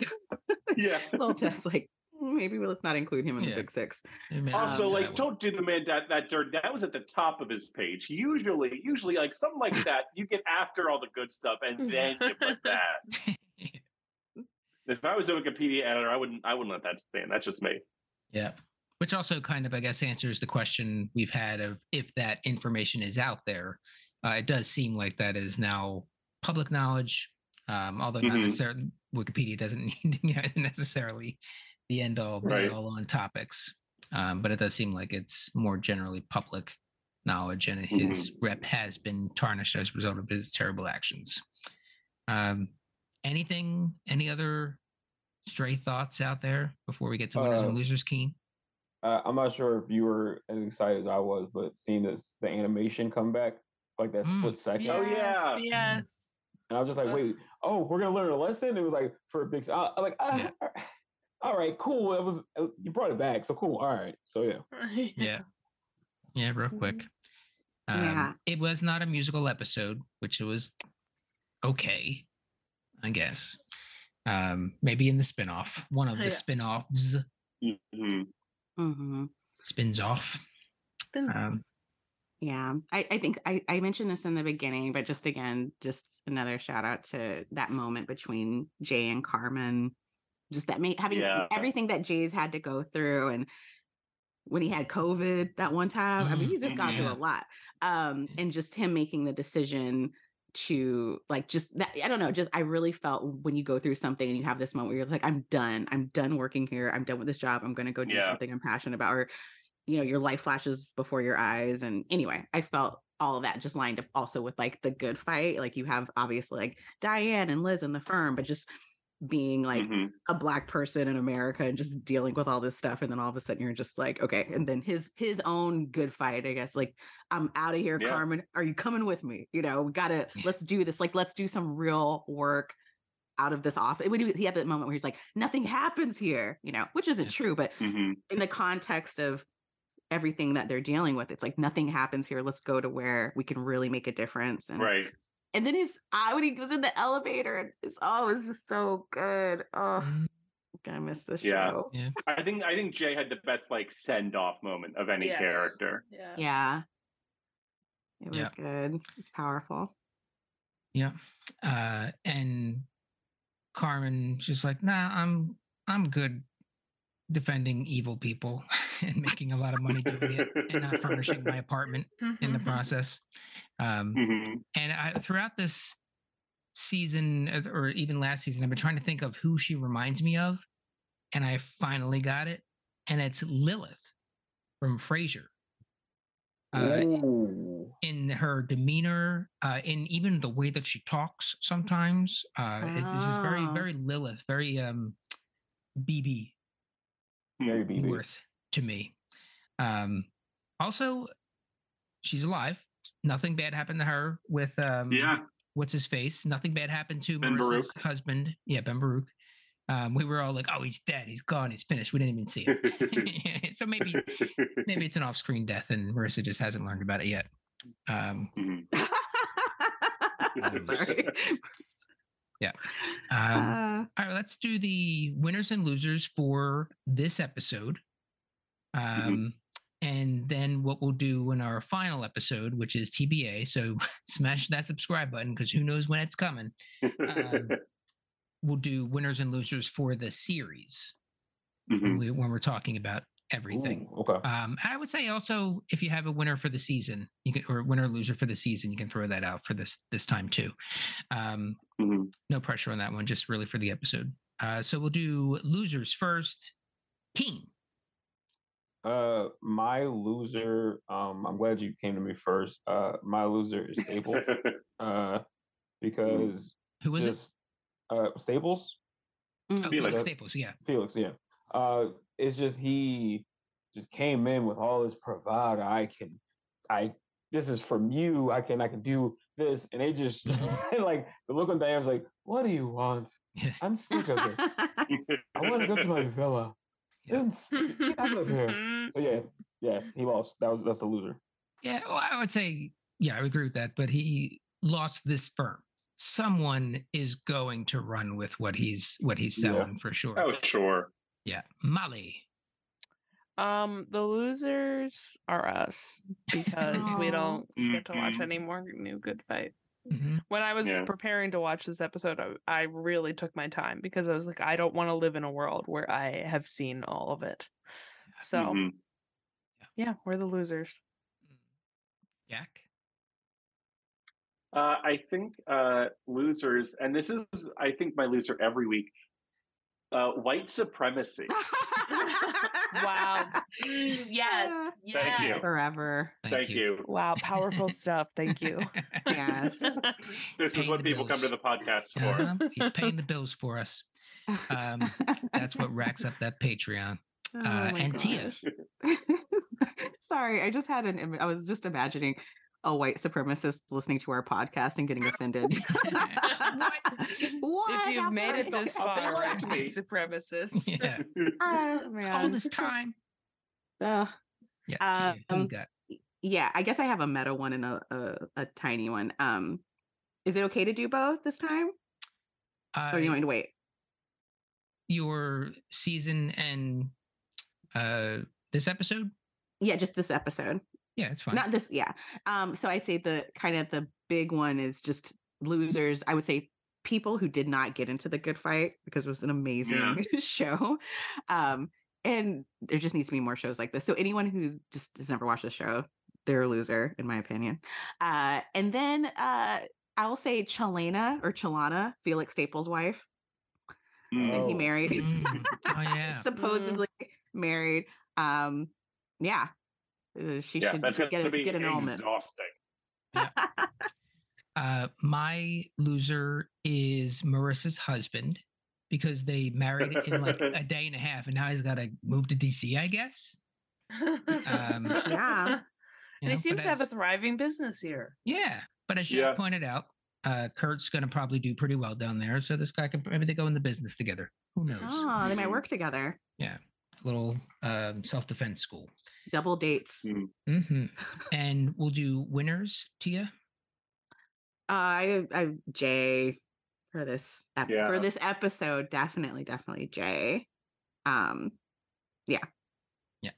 Yeah. They'll just like "Mm, maybe let's not include him in Yeah. the big six. They made it Also, like, don't do the man that that dirt. That was at the top of his page. Usually, usually, like something like [LAUGHS] that, you get after all the good stuff, and then you put that. [LAUGHS] If I was a Wikipedia editor, I wouldn't. I wouldn't let that stand. That's just me. Yeah. Which also kind of, I guess, answers the question we've had of if that information is out there. Uh, it does seem like that is now public knowledge, um, although not Mhm. necessarily Wikipedia doesn't [LAUGHS] need you necessarily the end all be Right. all on topics. Um, but it does seem like it's more generally public knowledge, and Mm-hmm. his rep has been tarnished as a result of his terrible actions. Um, anything, any other stray thoughts out there before we get to winners Uh, and losers, Keen? Uh, I'm not sure if you were as excited as I was, but seeing this the animation come back like that Mm. split second, Oh, yeah. yes and I was just like, wait, oh, we're gonna learn a lesson. It was like for a big. s- I- I'm like, ah, Yeah. All right, cool. It was uh, you brought it back, so cool. All right, so yeah. [LAUGHS] Yeah. Yeah, real quick. Um, Yeah. It was not a musical episode, which it was okay, I guess. Um, maybe in the spinoff, one of the Yeah. spin-offs hmm hmm spins off. Spins- Um, Yeah, I, I think I, I mentioned this in the beginning, but just again, just another shout out to that moment between Jay and Carmen. Just that ma- having Yeah. everything that Jay's had to go through, and when he had COVID that one time, I mean, Mm, he's just gone through a lot. Um, and just him making the decision to like just that I don't know, just I really felt when you go through something and you have this moment where you're like, I'm done, I'm done working here, I'm done with this job, I'm gonna go do Yeah. something I'm passionate about, or you know, your life flashes before your eyes. And anyway, I felt all of that just lined up also with like the good fight. Like you have obviously like Diane and Liz in the firm, but just being like Mhm. a black person in America and just dealing with all this stuff. And then all of a sudden you're just like, okay. And then his his own good fight, I guess, like, I'm out of here, Yeah. Carmen. Are you coming with me? You know, we gotta let's do this. Like, let's do some real work out of this office. When he he had that moment where he's like, nothing happens here, you know, which isn't true, but Mhm. in the context of everything that they're dealing with, it's like nothing happens here. Let's go to where we can really make a difference. And Right. And then his eye when he was in the elevator and his oh, it was just so good. Oh, I miss this Yeah. show. yeah. I think I think Jay had the best like send off moment of any Yes. character. Yeah. Yeah. It was Yeah. good. It's powerful. Yeah. Uh, and Carmen, she's like, nah, I'm I'm good defending evil people [LAUGHS] and making a lot of money doing it and not furnishing my apartment in the process. Um, Mhm. and I, throughout this season uh, or even last season, I've been trying to think of who she reminds me of, and I finally got it, and it's Lilith from Frasier. Uh, in her demeanor, uh, in even the way that she talks sometimes, uh, it's, it's just very, Ah. very Lilith, very um, Bebe Very Bebe. worth to me. Um, also, she's alive. Nothing bad happened to her with um, Yeah. what's his face? Nothing bad happened to Ben Marissa's Baruch. husband. Yeah, Ben Baruch. Um, we were all like, "Oh, he's dead. He's gone. He's finished." We didn't even see it. [LAUGHS] [LAUGHS] so maybe maybe it's an off-screen death, and Marissa just hasn't learned about it yet. Um, Mhm. [LAUGHS] Sorry. [LAUGHS] Um, Uh, all right, let's do the winners and losers for this episode. Um, And then what we'll do in our final episode, which is TBA. So [LAUGHS] smash that subscribe button because who knows when it's coming. Um, [LAUGHS] we'll do winners and losers for the series when, Mhm. we, when we're talking about everything. Ooh, okay. Um, I would say also if you have a winner for the season, you can or winner or loser for the season, you can throw that out for this this time too. Um, Mhm. no pressure on that one, just really for the episode. Uh, so we'll do losers first. Keen. Uh, my loser. Um, I'm glad you came to me first. Uh, my loser is Staples. [LAUGHS] uh, because Who was it? uh Staples. Oh, mm, Felix Felix. Staples. Yeah. Felix, yeah. Uh, it's just he just came in with all this bravado. I can, I this is from you. I can, I can do this, and they just [LAUGHS] Mhm. like the look on Diane's like, "What do you want? I'm sick of this. [LAUGHS] I want to go to my villa. Yeah. I'm s- Get out of here." So yeah, yeah, he lost. That was that's the loser. Yeah. Well, I would say, yeah, I agree with that. But he lost this firm. Someone is going to run with what he's what he's Yeah. selling for sure. oh, sure. Yeah. Molly. Um, the losers are us because we don't get to watch Mhm. any more new good fight. Mhm. When I was Yeah. preparing to watch this episode, I, I really took my time because I was like, I don't want to live in a world where I have seen all of it. So Mhm. yeah, we're the losers. Jack. Uh, I think uh, losers, and this is, I think, my loser every week. Uh, white supremacy. Wow. [LAUGHS] Yes. Thank you. Forever. Thank you. Wow, powerful stuff. Thank you. [LAUGHS] Yes. This is Paying what the people come to the podcast for. Uh-huh. [LAUGHS] He's paying the bills for us. Um, That's what racks up that Patreon. Oh Uh, my and Tia. Sorry, I just had an. im- I was just imagining a white supremacist listening to our podcast and getting offended. [LAUGHS] What? [LAUGHS] What? if you've How made it this [LAUGHS] far, liked white me. supremacists. Yeah. Oh, All this time. Ugh. Yeah. Tia, who you Um, got? yeah, I guess I have a meta one and a, a a tiny one. Um, is it okay to do both this time, or do you want to wait? your season and uh this episode? Yeah, just this episode. Yeah, it's fine. Not this. Yeah. Um. So I'd say the kind of the big one is just losers. I would say people who did not get into the good fight because it was an amazing [LAUGHS] show. Um. And there just needs to be more shows like this. So anyone who just has never watched the show, they're a loser, in my opinion. Uh. And then uh, I will say Chelena or Chelana, Felix Staples' wife, Mm. that he Oh. married. Mm. Oh [LAUGHS] yeah. supposedly married. Um. Yeah. Uh, she yeah, should that's get going to a, be get an annulment. exhausting. Uh my loser is Marissa's husband because they married in like a [LAUGHS] day and a half and now he's gotta move to DC, I guess. Um, [LAUGHS] Yeah. you and he seems but to have a thriving business here. Yeah. But as you Yeah. pointed out, uh Kurt's gonna probably do pretty well down there. So this guy can maybe they go in the business together. Who knows? Oh, they might Mhm. work together. Little um self-defense school. Double dates. Mm. hmm [LAUGHS] And we'll do winners, Tia. Uh, I, I, Jay, for this ep- Yeah. for this episode, definitely, definitely Jay. Um, yeah, Yeah.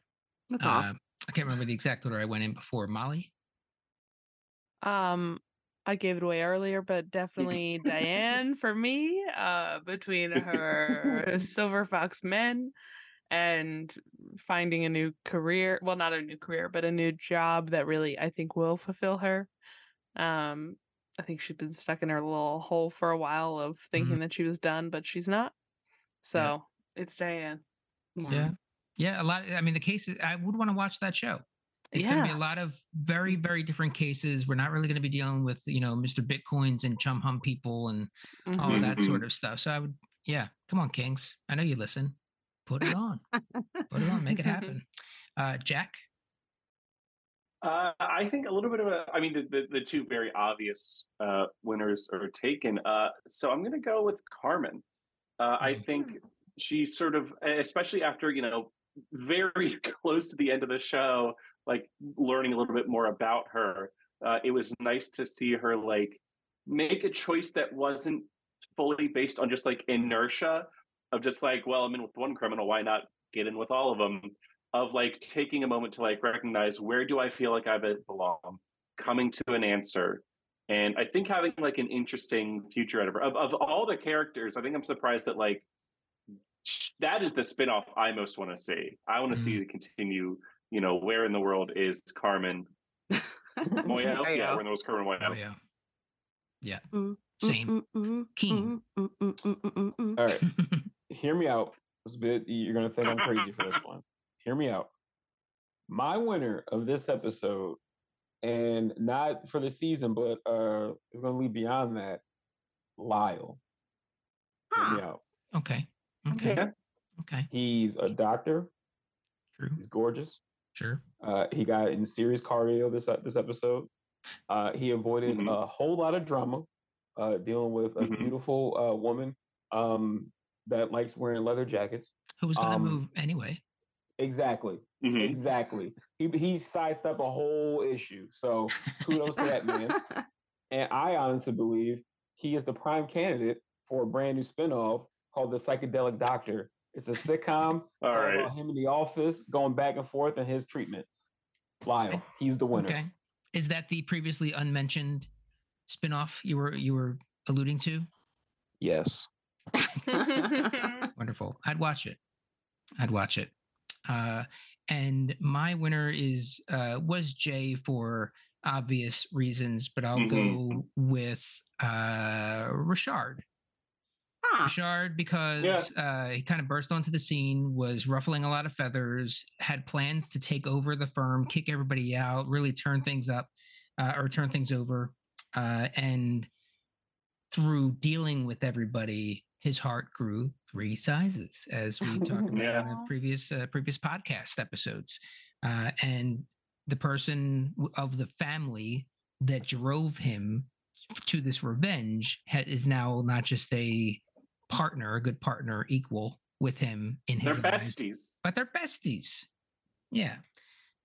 That's all. Uh, I can't remember the exact order I went in before. Molly. Um, I gave it away earlier, but definitely [LAUGHS] Diane for me. Uh, between her [LAUGHS] Silver Fox Men and finding a new career, well, not a new career, but a new job that really I think will fulfill her. Um, I think she's been stuck in her little hole for a while of thinking that she was done, but she's not. So it's Diane. Yeah. Yeah. A lot. I mean, the cases, I would want to watch that show. It's going to be a lot of very, very different cases. We're not really going to be dealing with, you know, Mr. Bitcoins and ChumHum people and all of Mhm. that sort of stuff. So I would, yeah, come on, Kings. I know you listen. Put it on. Put it on. Make it [LAUGHS] happen. Uh, Jack. Uh, I think a little bit of a. I mean, the the, the two very obvious uh, winners are taken. Uh, so I'm going to go with Carmen. Uh, I Mm. think she sort of, especially after you know, very [LAUGHS] close to the end of the show, like learning a little bit more about her. Uh, it was nice to see her like make a choice that wasn't fully based on just like inertia of just like, well, I'm in with one criminal, why not get in with all of them? Of like taking a moment to like recognize where do I feel like I belong, coming to an answer. And I think having like an interesting future out of of, of all the characters, I think I'm surprised that like that is the spinoff I most want to see. I want to mm-hmm. see the continue, you know, where in the world is Carmen [LAUGHS] Moyano? yeah, where in the world is Carmen Moyano? Oh, yeah. Yeah. Mm, mm, Same. Mm, mm, mm King. Mm, all right. [LAUGHS] Hear me out. This bit you're gonna think I'm crazy for this [LAUGHS] one. Hear me out. My winner of this episode, and not for the season, but uh is gonna lead beyond that, Lyle. Hear me out. Okay. Okay. Okay. okay. He's a doctor. True. He's gorgeous. Sure. Uh, he got in serious cardio this uh, this episode. Uh, he avoided mm-hmm. a whole lot of drama, uh, dealing with a mm-hmm. beautiful uh, woman um, that likes wearing leather jackets. Who was going to um, move anyway? Exactly. Mm-hmm. Exactly. He he sidestepped a whole issue. So kudos to that man. [LAUGHS] And I honestly believe he is the prime candidate for a brand new spinoff called The Psychedelic Doctor. It's a sitcom. [LAUGHS] All right. about him in the office going back and forth and his treatment. Lyle, he's the winner. Okay. Is that the previously unmentioned spinoff you were you were alluding to? Yes. [LAUGHS] Wonderful. I'd watch it. I'd watch it. Uh, and my winner is uh, was Jay for obvious reasons, but I'll mm-hmm. go with uh, Richard. Huh. Richard, because yeah. uh, he kind of burst onto the scene, was ruffling a lot of feathers, had plans to take over the firm, kick everybody out, really turn things up uh, or turn things over. Uh, and through dealing with everybody, his heart grew three sizes, as we talked [LAUGHS] about yeah. in the previous uh, previous podcast episodes. Uh, and the person of the family that drove him to this revenge ha- is now not just a partner, a good partner, equal with him in his they're besties, but they're besties. Yeah.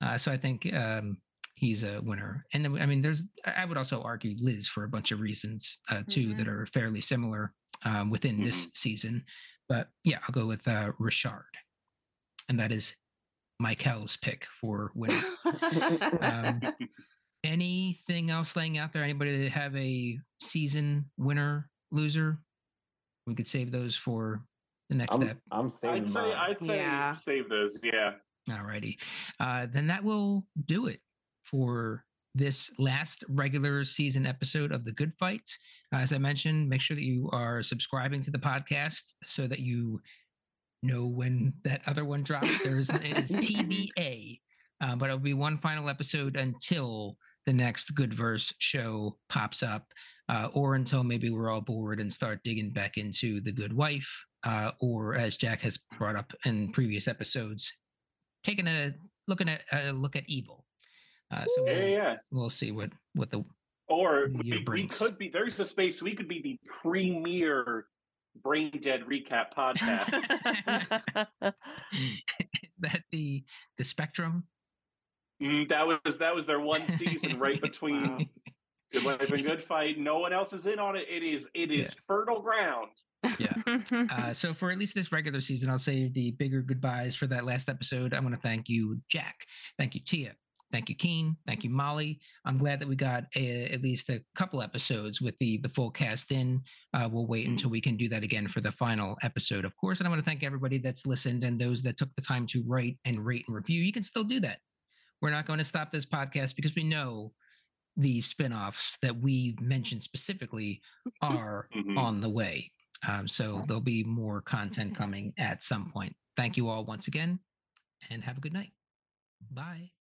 Uh, so I think um, he's a winner. And I mean, there's I would also argue Liz for a bunch of reasons uh, too mm-hmm. that are fairly similar um, within mm-hmm. this season. But yeah, I'll go with uh, Richard, and that is Michael's pick for winner. um, [LAUGHS] anything else laying out there? Anybody that have a season winner, loser? We could save those for the next I'm, step. I'm saving. I'd say. I'd say yeah. save those. Yeah. Alrighty. Uh, then that will do it for this last regular season episode of the Good Fights. Uh, as I mentioned, make sure that you are subscribing to the podcast so that you know when that other one drops. There's it's TBA, uh, but it'll be one final episode until the next Good Verse show pops up, uh, or until maybe we're all bored and start digging back into The Good Wife, uh, or as Jack has brought up in previous episodes, taking a looking at a look at evil. Uh, so yeah, we'll, yeah, we'll see what what the or we, we, could be. There's a space we could be the premier brain dead recap podcast. Is that the the spectrum? Mm, that was that was their one season right [LAUGHS] between wow. Good Wife and Good Fight. No one else is in on it. It is it is yeah. fertile ground. Yeah. Uh, so for at least this regular season, I'll say the bigger goodbyes for that last episode. I want to thank you, Jack. Thank you, Tia. Thank you, Keen. Thank you, Molly. I'm glad that we got a, at least a couple episodes with the the full cast in. Uh, we'll wait until we can do that again for the final episode, of course. And I want to thank everybody that's listened and those that took the time to write and rate and review. You can still do that. We're not going to stop this podcast because we know the spinoffs that we've mentioned specifically are mm-hmm. on the way. Um, so there'll be more content coming at some point. Thank you all once again and have a good night. Bye.